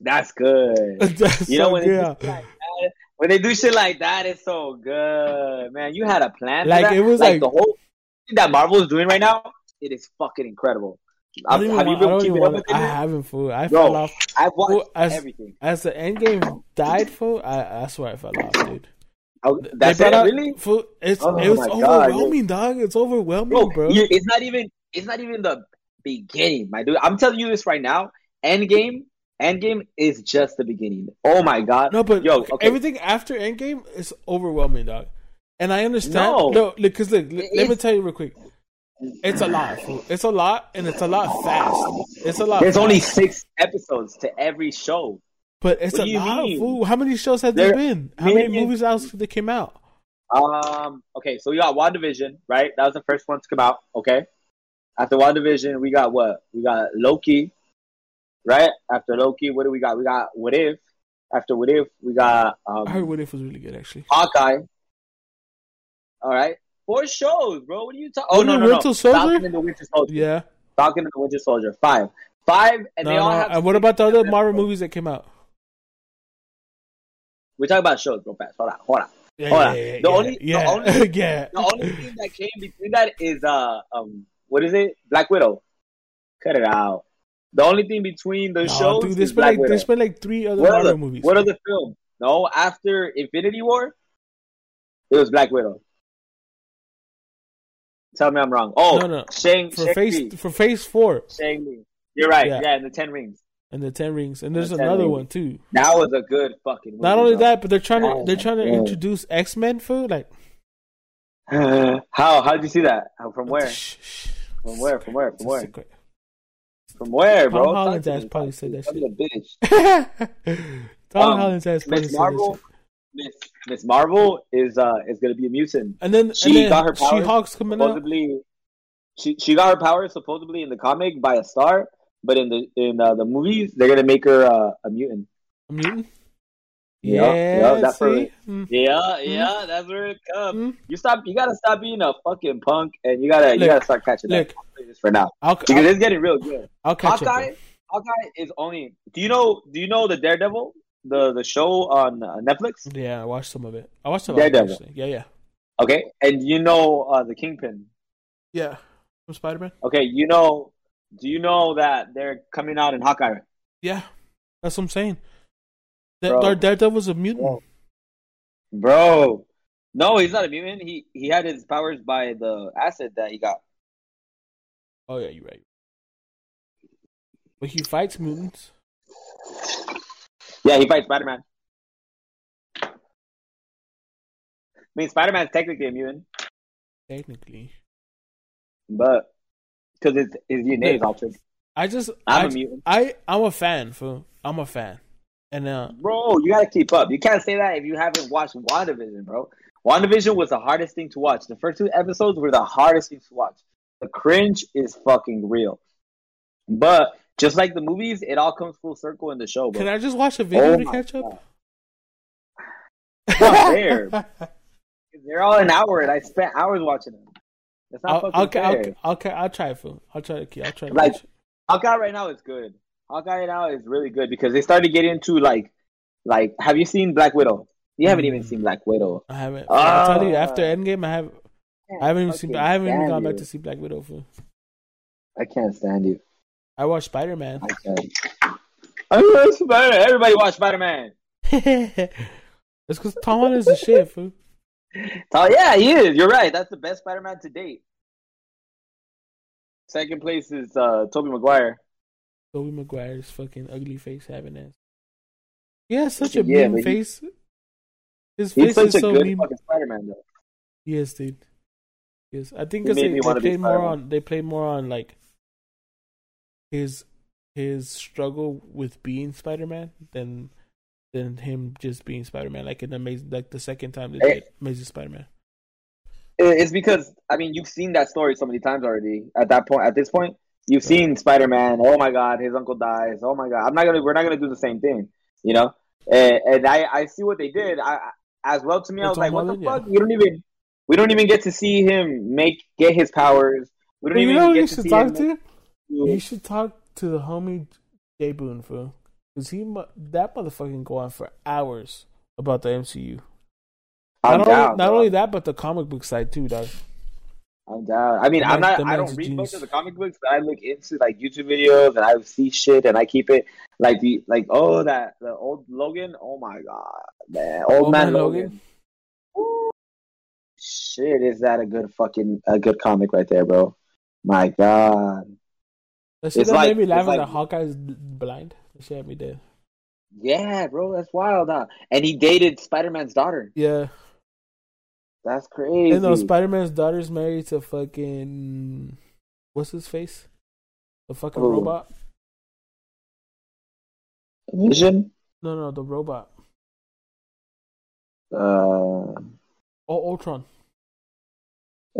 that's good. <laughs> that's You know so when good. they, do shit like that, when they do shit like that, it's so good, man. You had a plan. for Like, it was like- the whole thing that Marvel is doing right now. It is fucking incredible. I don't even Have you want. I been keeping up want. with it? I haven't fool. I Bro, fell off. I've watched Well, as- everything. As the end game died, fool, I, I swear I fell off, dude. Oh, that's it, out- really, Fool, it's Oh it was my God, overwhelming, dog. It's overwhelming, bro. bro. you- it's not even. It's not even the beginning, my dude. I'm telling you this right now. Endgame, Endgame is just the beginning. Oh my god. No, but yo, okay. everything after Endgame is overwhelming, dog. And I understand. No. No, because look, l- let me tell you real quick. It's a lot. It's a lot, and it's a lot fast. It's a lot. There's only six episodes to every show. but it's what a lot. Fool. How many shows have there There- been? How many movies else that came out? Um. Okay, so we got WandaVision, right? That was the first one to come out. Okay. After WandaVision, we got what? We got Loki, right? After Loki, what do we got? We got What If. After What If, we got um, I heard What If was really good, actually. Hawkeye. All right, four shows, bro. What are you talking? Oh no, no, no. Winter Soldier? Falcon and the Winter Soldier. Yeah. Falcon and the Winter Soldier. Five, five, and No, they all no. have. And what about the other Marvel movies that came out? We talk about shows, real fast. Hold on, hold on. Yeah, Hold yeah, on. yeah, The yeah, only- the only- <laughs> yeah. The only thing that came between that is uh um what is it? Black Widow. Cut it out. The only thing between the No, shows dude, there's been Black like Widow. there's been like three other What Marvel the movies. what are the films? No, after Infinity War, it was Black Widow. Tell me I'm wrong. Oh, No, no. Shang for Shang phase for phase four Shang-Chi. You're right. Yeah. Yeah. and the Ten Rings. and the Ten Rings, and there's the another Rings. one too. That was a good fucking. Movie, Not only bro. that, but they're trying to Oh they're trying to God. introduce X Men food. Like <laughs> how how did you see that? From where? From where? From where? From where? From where, bro? Tom Holland's ass probably said that shit. bitch. <laughs> Tom Um, Holland's ass probably said that shit. Miss Miss Marvel is uh is gonna be a mutant. And then She and then got her powers She-Hulk's coming out. Supposedly, she she got her powers supposedly in the comic by a star, but in the in uh, the movies they're gonna make her uh, a mutant. A mutant. Yeah, Yeah, yeah, that's see? right. Mm. Yeah, yeah, that's where it comes. Mm. You stop. You gotta stop being a fucking punk, and you gotta you gotta start catching look. up. I'll say this for now I'll, because I'll, it's getting real good. I'll catch Hawkeye, up. Hawkeye is only. Do you know? Do you know the Daredevil, the the show on uh, Netflix? Yeah, I watched some of it. I watched some of it. Daredevil. Actually. Yeah, yeah, Okay, and you know uh, the Kingpin. yeah. From Spider Man. Okay, you know. Do you know that they're coming out in Hawkeye? Yeah, that's what I'm saying. That Bro. our Daredevil's a mutant. Bro. Bro, no, he's not a mutant. He he had his powers by the acid that he got. Oh yeah, you're right. But he fights mutants. Yeah, he fights Spider Man. I mean, Spider Man's technically a mutant, Technically, but because his his DNA is altered. I just I'm I, a mutant. I I'm a fan. For I'm a fan, and uh, Bro, you gotta keep up. You can't say that if you haven't watched WandaVision, bro. WandaVision was the hardest thing to watch. The first two episodes were the hardest things to watch. The cringe is fucking real. But just like the movies, it all comes full circle in the show, bro. can I just watch a video Oh to catch up? God. <laughs> Not fair. <laughs> They're all an hour, and I spent hours watching them. That's not I'll, fucking I'll, fair. I'll, I'll, I'll try for. I'll try to. I'll try to Like- it. Hawkeye right now is good. Hawkeye right now is really good because they started getting into like, like, have you seen Black Widow? You haven't even Mm. seen Black Widow. I haven't. I'll tell you. Ah. After Endgame, I have. I haven't even seen. I haven't even gone back to see Black Widow. For. I can't stand you. I watched Spider Man. <laughs> I can't. I love Spider. Man. Everybody watch Spider Man. it's because Tom is a shit. Fool. Oh yeah, he is. You're right. That's the best Spider Man to date. Second place is uh Tobey Maguire. Tobey Maguire's fucking ugly face having ass. He has such a Yeah, mean face. His He's face is so good mean. Spider Man though. Yes, dude. Yes, I think He 'cause made they, they played more on they play more on like his his struggle with being Spider Man than than him just being Spider Man. Like in amazing, like the second time they Hey. did Amazing Spider Man. It's because I mean you've seen that story so many times already. At that point, at this point, you've seen Spider Man. Oh my God, his uncle dies. Oh my God, I'm not gonna. We're not gonna do the same thing, you know. And, and I I see what they did. I as well to me, I was like, what the yeah. fuck? We don't even we don't even get to see him make get his powers. We don't You even get to see talk him. to? make- You should talk to the homie Jay Boone fool, because he that motherfucker can go on for hours about the MCU. I'm not down. only, not only that, but the comic book side too, dog. I'm down. I mean, The I'm man- not. I don't read much of the comic books, but I look into like YouTube videos and I see shit and I keep it like the like oh that the old Logan. Oh my god, man, old, Old man, Man Logan. Logan? Shit, is that a good fucking a good comic right there, bro? My god, That shit that like- made me laugh it's like- the Hawkeye's blind. That shit had me dead. yeah, bro, that's wild. Huh? And he dated Spider Man's daughter. Yeah. That's crazy. And no, Spider Man's daughter's married to fucking what's his face? The fucking robot? Vision. No, no, the robot. Uh, Oh, Ultron.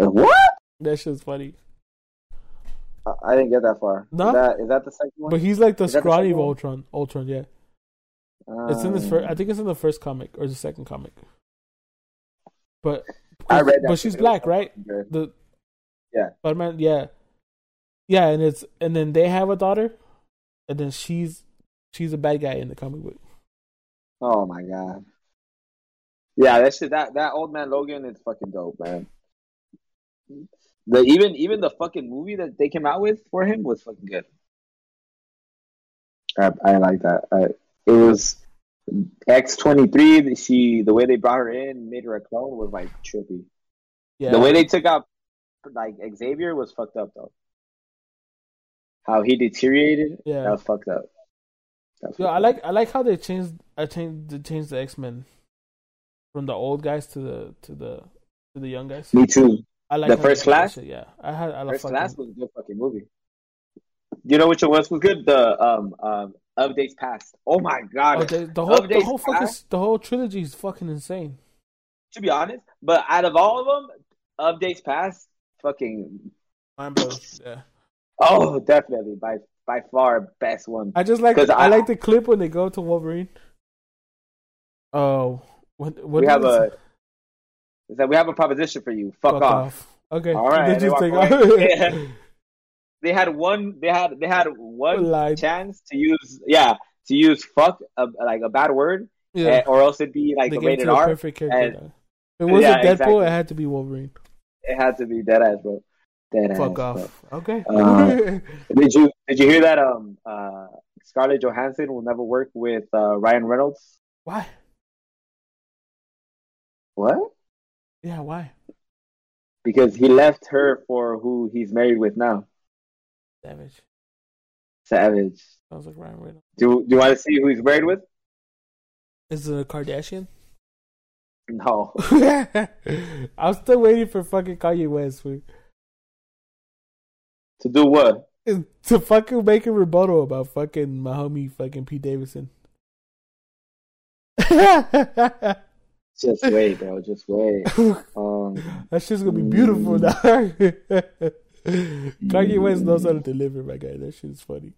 uh, what? That shit's funny. I, didn't get that far. No? Is that is that the second one? But he's like the Is the scrawny one? Ultron. Ultron, yeah. It's in this Um, first. I think it's in the first comic or the second comic. But I read that. but she's shit. It was black, right? good. The Yeah. Spider Man, yeah, yeah, and it's and then they have a daughter, and then she's she's a bad guy in the comic book. Oh my god. Yeah, that shit. That that old man Logan is fucking dope, man. The even even the fucking movie that they came out with for him was fucking good. I, I like that. I, it was X twenty three. She the way they brought her in, made her a clone was like trippy. Yeah, The way they took out like Xavier was fucked up though. How he deteriorated, Yeah. that was fucked up. That was Yeah, fucked I up. like I like how they changed I changed they changed the X Men from the old guys to the to the to the young guys. Me too. I like The First did Class? Yeah, I had I First fucking, Class was a good fucking movie. You know which one was was good? The um um updates past. Oh my god! Oh, they, the whole the Updates whole fucking the whole trilogy is fucking insane. to be honest, but out of all of them, updates past, fucking Mind blowing. Yeah, oh, definitely by by far best one. I just like I, I- like the clip when they go to Wolverine. Oh, what what we have a say? Is that we have a proposition for you. Fuck, off. Okay, All right, Did you take off. <laughs> They had one. They had they had one chance to use yeah to use fuck a, like a bad word, yeah, eh, or else it'd be like they a rated R. perfect character. and- it wasn't Yeah, Deadpool, exactly. it had to be Wolverine. It had to be dead ass, bro. Dead ass. Fuck bro. off. Okay. Uh, <laughs> Did you did you hear that? Um, uh, Scarlett Johansson will never work with uh, Ryan Reynolds. why? What? Yeah, why? Because he left her for who he's married with now. Savage. Savage. Sounds like Ryan Reynolds. Do Do you want to see who he's married with? Is it a Kardashian? No. <laughs> I'm still waiting for fucking Kanye West to do what? to fucking make a rebuttal about fucking my homie fucking Pete Davidson. <laughs> Just wait, bro. Just wait. <laughs> Um, that shit's gonna be beautiful now. Kanye <laughs> West knows how to deliver, my guy. That shit's funny.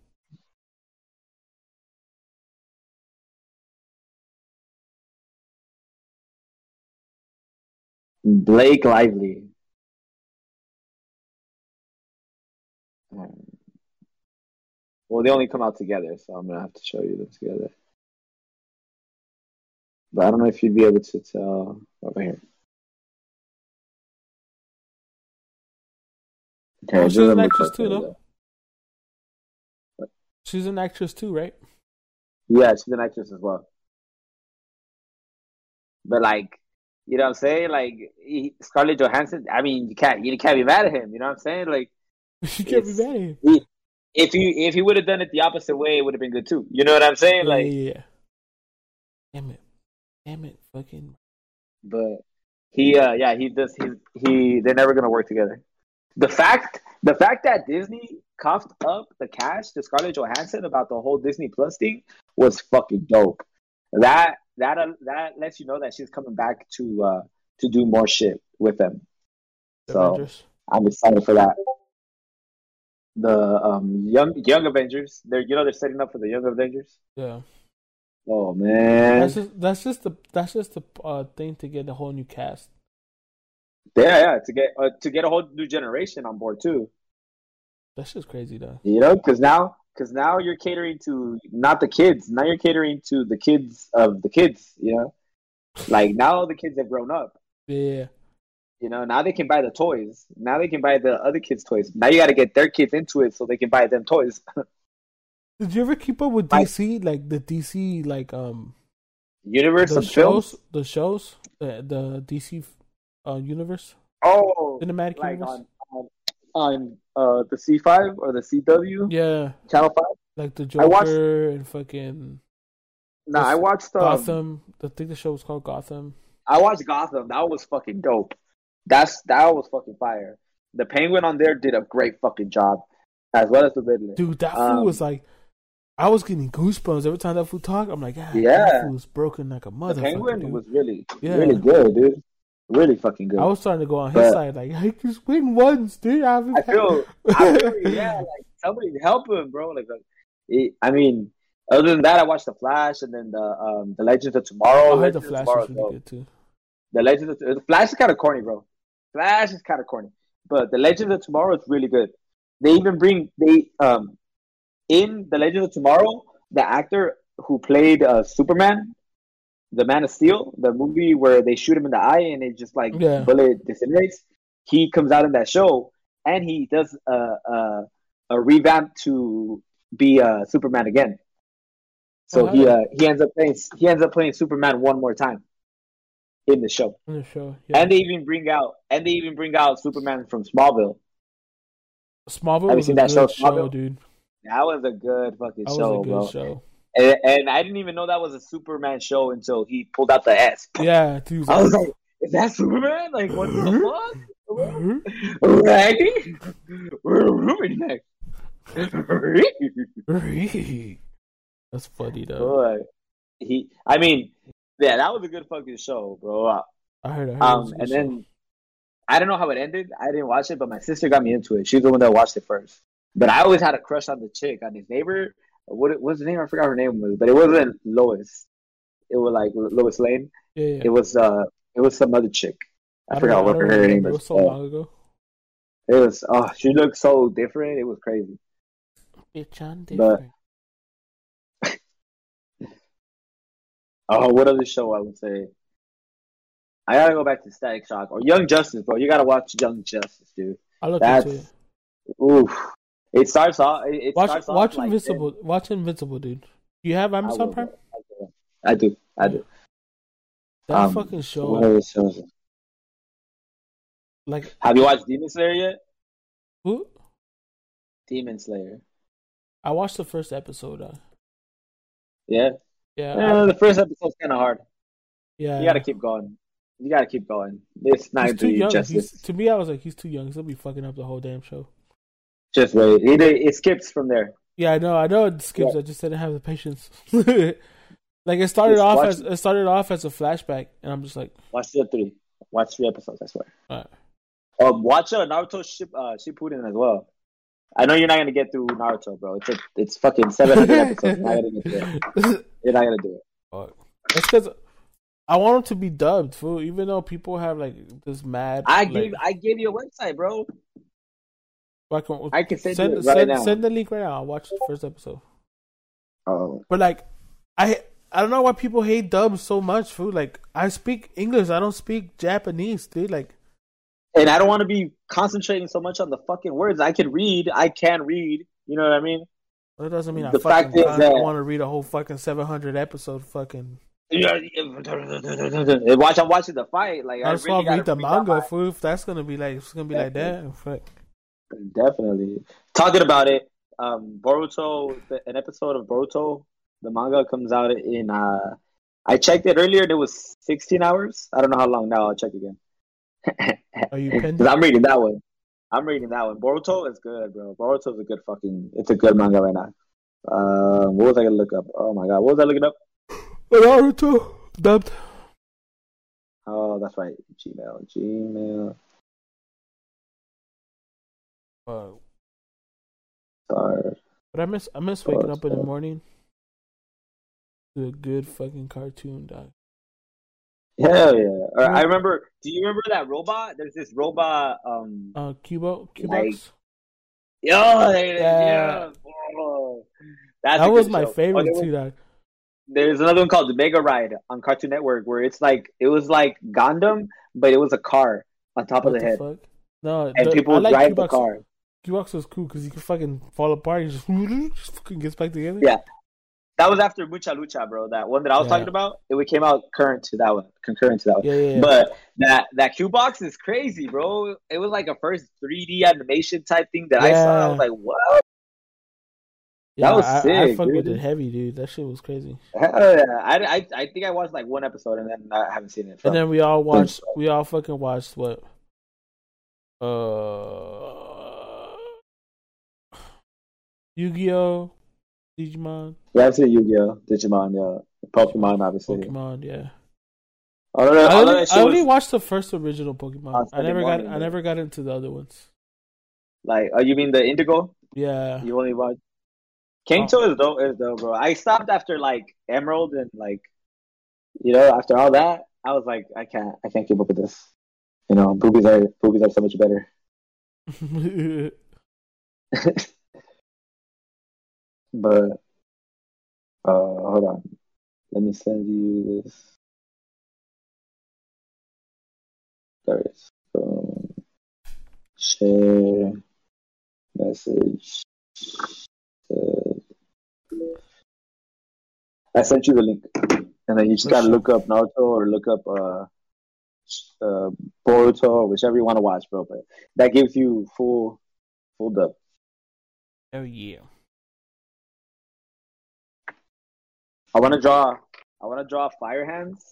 Blake Lively. Um, well, they only come out together, so I'm gonna have to show you them together. But I don't know if you'd be able to tell over here. Okay, Oh, she's an actress too, her, no? though. She's an actress too, right? Yeah, she's an actress as well. But like, you know what I'm saying? Like he, Scarlett Johansson. I mean, you can't you can't be mad at him. You know what I'm saying? Like <laughs> She can't be mad at him. he, if he if he would have done it the opposite way, it would have been good too. You know what I'm saying? Like, yeah, yeah. Damn it. Damn it. Fucking. but He, uh, yeah, he does. He, he, they're never gonna work together. The fact, the fact that Disney coughed up the cash to Scarlett Johansson about the whole Disney Plus thing was fucking dope. That that uh, that lets you know that she's coming back to uh to do more shit with them. So Avengers. I'm excited for that. The um young young Avengers, they're you know they're setting up for the young Avengers. Yeah. Oh man, That's just that's just the that's just the uh, thing to get a whole new cast. yeah, yeah, to get uh, to get a whole new generation on board too. That's just crazy though. You know, because now because now you're catering to not the kids. Now you're catering to the kids of the kids. You know, like now the kids have grown up. Yeah. You know, now they can buy the toys. Now they can buy the other kids' toys. Now you got to get their kids into it so they can buy them toys. <laughs> Did you ever keep up with I- DC? Like the DC, like um, Universe the of films. shows, the shows, the the DC uh universe, Oh, cinematic like universe. on on, on uh, the C five or the CW Yeah, channel five. like the I watched- Joker and fucking No, I watched um, Gotham. I think the show was called Gotham. I watched Gotham. That was fucking dope. That's that was fucking fire. The Penguin on there did a great fucking job, as well as the Riddler. Dude, that fool Um, was like, I was getting goosebumps every time that fool talked. I'm like, ah, Yeah. that fool was broken like a the motherfucker. Penguin dude. was really, Yeah. really good, dude. Really fucking good. I was starting to go on his But- side, like, I just win once, dude. I, I feel, I feel, <laughs> yeah, like somebody help him, bro. Like, like it, I mean, other than that, I watched the Flash and then the um the Legends of Tomorrow. I heard the Flash Tomorrow was really good too. The Legends of the Flash is kind of corny, bro. Flash is kind of corny, but the Legends of Tomorrow is really good. They even bring they um in the Legends of Tomorrow, the actor who played uh, Superman, the Man of Steel, the movie where they shoot him in the eye and it just like Yeah. bullet disintegrates. He comes out in that show and he does a a, a revamp to be uh, Superman again. So Oh, he uh, he ends up playing he ends up playing Superman one more time in the show. In the show, yeah. And they even bring out and they even bring out Superman from Smallville. Smallville Have you seen that show, Smallville? dude. That was a good fucking That show, was a good bro. show. And, and I didn't even know that was a Superman show until he pulled out the S. <laughs> Yeah, dude. I was like, "Is that Superman? Like, what the fuck?" Mhm. Right? We're rooming next. That's funny though. Boy, he. I mean, yeah, that was a good fucking show, bro. I heard. I heard Um, and show. then I don't know how it ended. I didn't watch it, but my sister got me into it. She's the one that watched it first. But I always had a crush on the chick, on his neighbor. What was the name? I forgot her name was, but it wasn't Lois. It was like Lois Lane. yeah, yeah. It was uh, it was some other chick. I, don't forgot know, what I don't her name remember. It was. was so long ago. It was oh, she looked so different. It was crazy. Bitch, I'm but- <laughs> Oh, what other show I would say? I gotta go back to Static Shock or Young Justice, bro. You gotta watch Young Justice, dude. I look That's into it. oof. It starts off. It, Watch, starts watch off like Invincible. Watch Invincible, dude. You have Amazon will, Prime? I do. I do. That Um, fucking show. What other shows? Like, Have you watched Demon Slayer yet? who? Demon Slayer. I watched the first episode. Uh, Yeah. yeah, Eh, I- the first episode's kind of hard. yeah. You gotta keep going. You gotta keep going. It's not He's too young. justice. He's, to me, I was like, he's too young. He'll be fucking up the whole damn show. Just wait. It, it skips from there. Yeah, I know. I know it skips. Yeah. I just didn't have the patience. <laughs> like it started Just off as it started off as a flashback, and I'm just like, Watch the three. Watch three episodes. I swear. Alright. Um, watch uh, Naruto Ship, uh, Shippuden as well. I know you're not gonna get through Naruto, bro. It's a, it's fucking seven hundred episodes. You're not gonna get it. <laughs> You're not gonna do it. It's because I want him to be dubbed, fool. Even though people have like this mad. I like, gave I gave you a website, bro. I can, I can send, send it right send, now. send the link right now. I'll watch the first episode. Oh, But like, I I don't know why people hate dubs so much, food. Like I speak English, I don't speak Japanese, dude. Like and I don't want to be concentrating so much on the fucking words. I can read. I can read. You know what I mean? that doesn't mean I The fucking fact is I that- want to read a whole fucking seven hundred episode fucking. Yeah. <laughs> Watch. I'm watching the fight. Like I I just really want to read the read manga. If that's gonna be like, it's gonna be like that. Definitely. Talking about it, um, Boruto, the, an episode of Boruto, the manga comes out in. Uh, I checked it earlier. It was 16 hours. I don't know how long now. I'll check again. <laughs> Are you Because? I'm reading that one. I'm reading that one. Boruto is good, bro. Boruto is a good fucking. It's a good manga right now. Uh, what was I gonna look up? Oh my god, what was I looking up? Naruto dubbed. Oh, that's right. Gmail. Gmail. Uh, Sorry. but I miss I miss waking up in the morning to a good fucking cartoon, dog. Hell yeah. Or I remember. Do you remember that robot? There's this robot. Um. Uh, Cubo, Like, Cubix. Yo, Yeah. yeah. Oh, that's that was my show. favorite Oh, too, dog. There's another one called the Mega Ride on Cartoon Network where it's like it was like Gundam, but it was a car on top What of the the head, fuck? No, and the- people I would like drive the car. Cubix was cool because he could fucking fall apart and just, <laughs> just fucking gets back together. Yeah. That was after Mucha Lucha, bro. That one that I was Yeah. talking about, it came out current to that one, concurrent to that one. yeah, yeah. But that that Cubix is crazy, bro. It was like a first 3D animation type thing that I saw. I was like, what? yeah, was I, I sick, fuck with dude. it heavy, dude. That shit was crazy. Hell yeah. I, I, I think I watched like one episode and then I haven't seen it. And then we all watched. We all fucking watched what? Uh, Yu-Gi-Oh, Digimon, yeah, I've seen Yu-Gi-Oh, Digimon, yeah, Pokemon, obviously. Pokemon. Yeah. All of that, I all of only, shit I only watched the first original Pokemon. I never Sunday got. morning, I never got into the other ones. like, oh, you mean the Indigo? Yeah. You only watched. Kanto oh. is dope, is dope, bro. I stopped after like Emerald and like, you know, after all that, I was like, I can't, I can't keep up with this. You know, boobies are boobies are so much better. <laughs> <laughs> But uh, hold on, let me send you this. There it is. Um, share message. I sent you the link, and then you just gotta look up Naruto or look up uh, uh, Boruto or whichever you want to watch, bro. But that gives you full, full dub. oh yeah. I want to draw. I want to draw fire hands,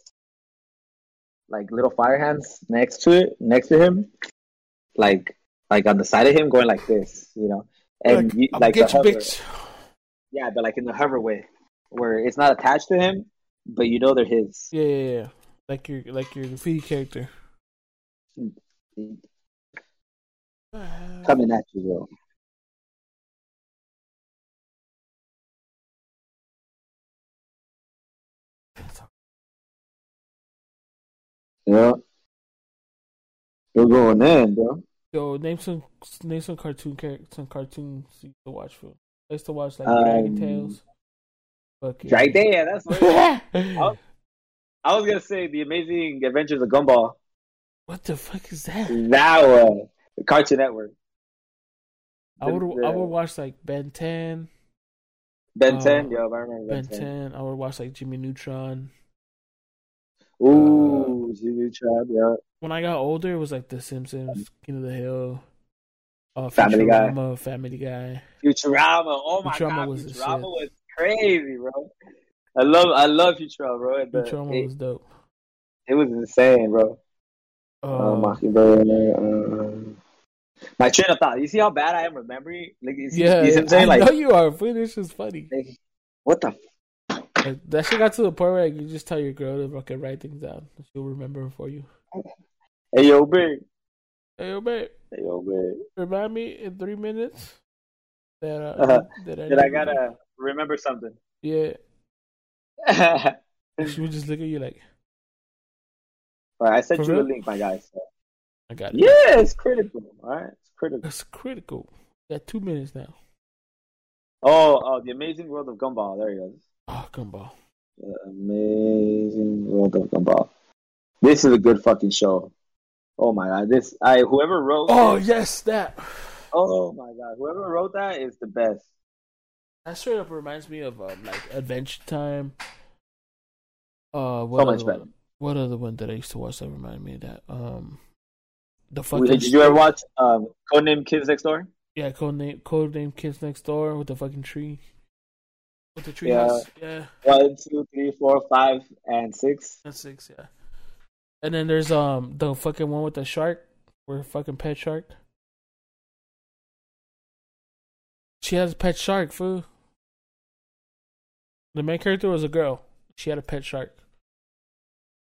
like little fire hands next to it, next to him, like like on the side of him, going like this, you know, and like, you, like the hover. bitch. Yeah, but like in the hover way, where it's not attached to him, but you know they're his. Yeah, yeah, yeah. Like your like your graffiti character. Coming at you, bro. Yeah, you're going in, bro. Yo, name some name some cartoon characters, some cartoons you used to watch for. I used to watch like Um, Dragon Tales. Fucking Right there, that's what. <laughs> I what I was gonna say the Amazing Adventures of Gumball. What the fuck is that? That one, Cartoon Network. I would The- I would watch like Ben Ten, Ben Uh, 10, yo, I remember Ben Ben 10. Ten. I would watch like Jimmy Neutron. Ooh, Jimmy Neutron, yeah. When I got older, it was like The Simpsons, King of the Hill, uh, Family Guy. Futurama, Family Guy. Futurama, oh my Futurama god, was Futurama was crazy, bro. I love, I love Futurama, bro. And the- Futurama it, was dope. it was insane, bro. Oh, Uh, Mockingbird. Um, my train of thought. You see how bad I am remembering? Like, you see, yeah, you see what I'm saying? I Like, know you are. It's just funny. like, what the? Like, that shit got to the point where like, you just tell your girl to fucking write things down. She'll remember for you. Hey, yo, big. Hey, yo, babe, Hey, yo, big. remind me in three minutes that uh, Uh-huh. that I, Did I gotta remember something? Yeah, <laughs> she would just look at you like, I sent you the real? link, my guys. So. I got it. Yeah, it's critical. All right, it's critical. That's critical. Got two minutes now. Oh, oh, the Amazing World of Gumball. There he goes. Oh, gumball. The Amazing World of Gumball. This is a good fucking show. Oh my god, this I whoever wrote. Oh this- yes, that. Oh my god, whoever wrote that is the best. That straight up reminds me of um, like Adventure Time. Uh, what So much other better. one- What other one that I used to watch that reminded me of that? Um, the fucking. Did you ever watch um, Codename Kids Next Door? Yeah, code name, code name Kids Next Door with the fucking tree. With the tree Yeah. house. Yeah, One, two, three, four, five, and six. that's six. Yeah, And then there's um the fucking one with the shark, where fucking pet shark. She has a pet shark, fool. The main character was a girl. She had a pet shark.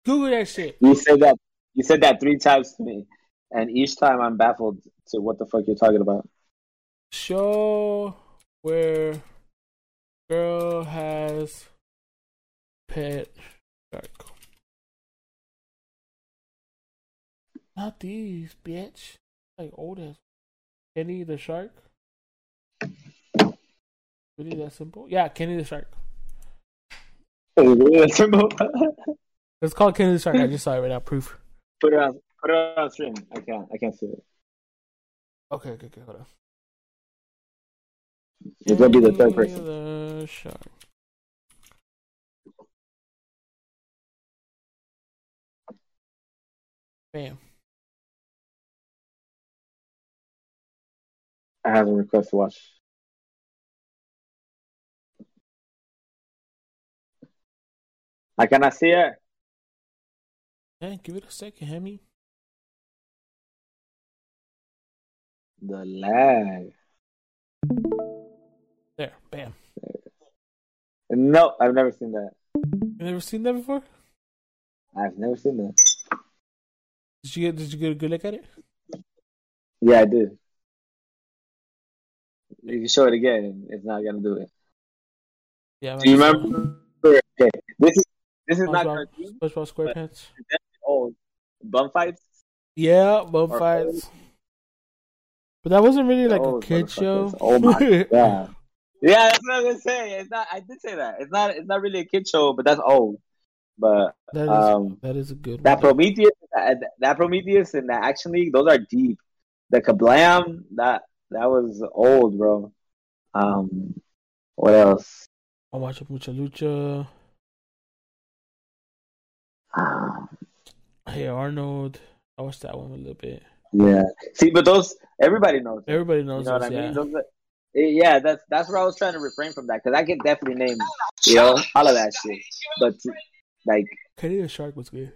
Google that shit. You said that. You said that three times to me, and each time I'm baffled to what the fuck you're talking about. Show where girl has pet shark. Not these, bitch. Like old as Kenny the shark. Really that simple? Yeah, Kenny the shark. <laughs> It's called Kenny the shark. I just saw it right now. Proof. put it on. Put it on stream. I can't. I can't see it. Okay, okay, okay. Hold on. You're gonna be the third person. The shark. Bam. I have a request to watch. I cannot see it. Yeah, give it a second, Hemi. The lag. There, bam. No, I've never seen that. You never seen that before? I've never seen that. Did you get did you get a good look at it? Yeah, I did. You can show it again. It's not gonna do it. Yeah. Do you remember? Okay, this is this is not SpongeBob, cartoon. SpongeBob SquarePants? old bum fights. Yeah, bum Or- fights. But that wasn't really like a kid show. Oh my <laughs> god. Yeah, that's what I was gonna say. It's not. I did say that. It's not. It's not really a kid show, but that's old. But that is um, that is a good that one. Prometheus, that, that Prometheus and that Action League, those are deep. The Kablam, that that was old, bro. Um, what else? I watch Mucha Lucha. Um, Hey Arnold. I watched that one a little bit. yeah. See, but those everybody knows. Everybody knows You know what I those, mean? yeah. Those Eh, yeah, that's that's where I was trying to refrain from that because I could definitely name, you know, all of that shit. But like, Kenny the Shark was good.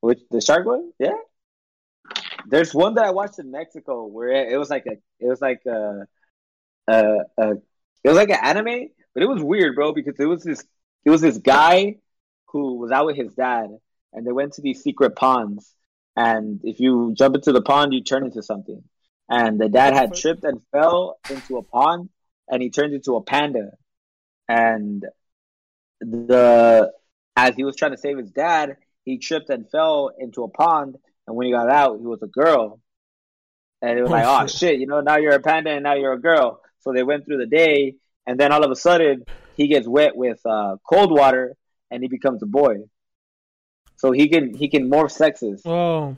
which the shark one, yeah. There's one that I watched in Mexico where it, it was like a, it was like a, a, a, it was like an anime, but it was weird, bro, because it was this, it was this guy who was out with his dad, and they went to these secret ponds, and if you jump into the pond, you turn into something. And the dad had tripped and fell into a pond, and he turned into a panda. And the as he was trying to save his dad, he tripped and fell into a pond. And when he got out, he was a girl. And it was Oh, like, oh shit. shit, you know, now you're a panda and now you're a girl. So they went through the day, and then all of a sudden, he gets wet with uh, cold water, and he becomes a boy. So he can he can morph sexes Oh,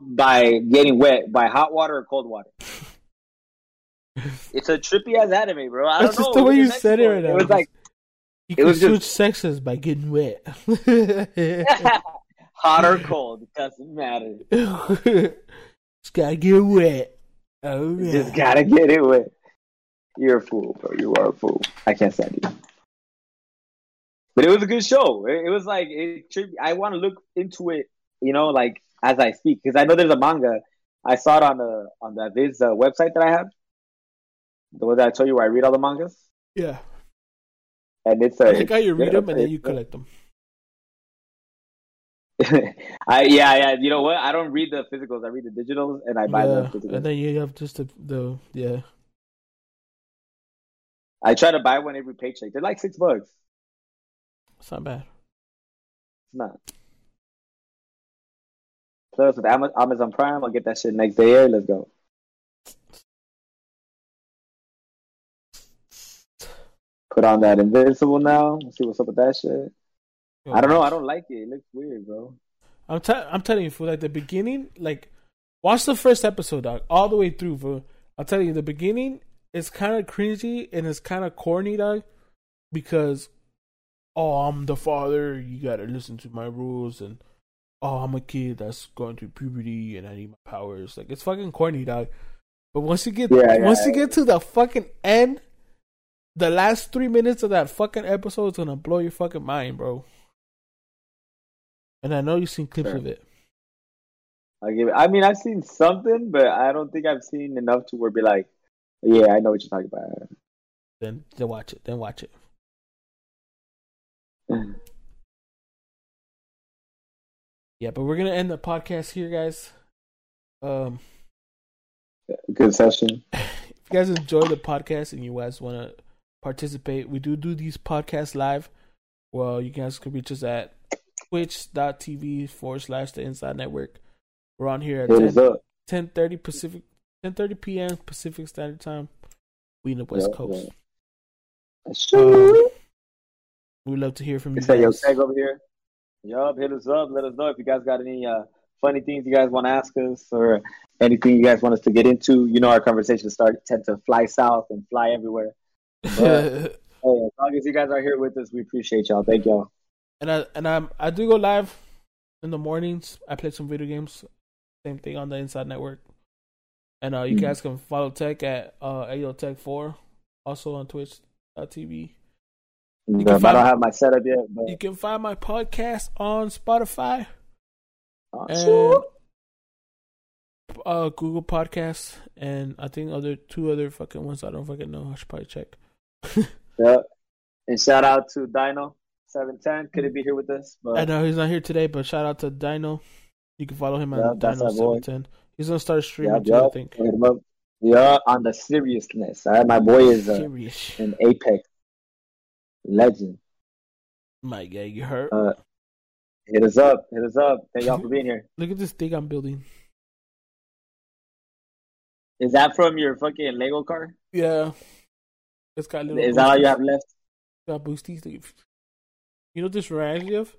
by getting wet by hot water or cold water. It's a trippy ass anime, bro. I that's just know. the way you said it right now. It was like you it was just- sexes by getting wet. <laughs> hot or cold, it doesn't matter. <laughs> Just gotta get wet. Oh yeah. just gotta get it wet. You're a fool, bro. You are a fool. I can't stand you. But it was a good show. It, it was like it. tripped- I want to look into it, you know, like as I speak, because I know there's a manga. I saw it on the on the Viz uh, website that I have. The one that I told you where I read all the mangas, Yeah. and it's a. I think how you read them and then you collect them. <laughs> I yeah yeah. You know what? I don't read the physicals. I read the digitals, and I buy the physicals. And then you have just the, the yeah. I try to buy one every paycheck. They're like six bucks. It's not bad. It's not. Plus with Amazon Prime, I'll get that shit next day. Let's go. Put on that Invincible now. See what's up with that shit. I don't know. I don't like it. It looks weird, bro. I'm t- I'm telling you, for like the beginning, like watch the first episode, dog, all the way through. For I'll tell you, the beginning is kind of cringy and it's kind of corny, dog, because oh, I'm the father, you gotta listen to my rules, and oh, I'm a kid that's going through puberty and I need my powers. Like it's fucking corny, dog. But once you get Yeah, yeah, once you yeah. get to the fucking end, the last three minutes of that fucking episode is gonna blow your fucking mind, bro. And I know you've seen clips Sure. of it. I give it. I mean, I've seen something, but I don't think I've seen enough to where be like, yeah, I know what you're talking about. Then then watch it. Then watch it. <laughs> Yeah, but we're gonna end the podcast here, guys. Um, Good session. <laughs> if you guys enjoy the podcast and you guys want to participate, we do do these podcasts live. Well, you guys can reach us at twitch.tv forward slash the insight network. We're on here at Hit us 10, up. 10.30 Pacific 10.30 p.m. Pacific Standard Time. We in the West Yeah, Coast. Sure. We'd love to hear from you It's that yo guys. tag over here. Yup, hit us up. Let us know if you guys got any uh, funny things you guys want to ask us or anything you guys want us to get into. You know, our conversations start tend to fly south and fly everywhere. <laughs> Hey, as long as you guys are here with us, we appreciate y'all. Thank y'all. and I and I'm I do go live in the mornings. I play some video games. Same thing on the Insight Network. And uh, you Mhm. guys can follow Tech at uh, AO Tech Four, also on Twitch.tv. Um, can I don't have my setup yet, but You can find my podcast on Spotify uh, and uh, Google Podcasts, and I think other two other fucking ones I don't fucking know. I should probably check. <laughs> Yep. And shout out to Dino seven ten. Couldn't be here with us, but I know he's not here today, but shout out to Dino. You can follow him Yeah, on Dino. Seven Ten. He's gonna start streaming Yep, too, I think. Hit him up. Yeah, on the seriousness. All right, my boy is uh, an apex legend. My guy, you hurt. Uh, hit us up. Hit us up. Thank y'all for <laughs> being here. Look at this thing I'm building. Is that from your fucking Lego car? Yeah. It's got little Is that all you have left? Got boosties. You know what this reminds me of?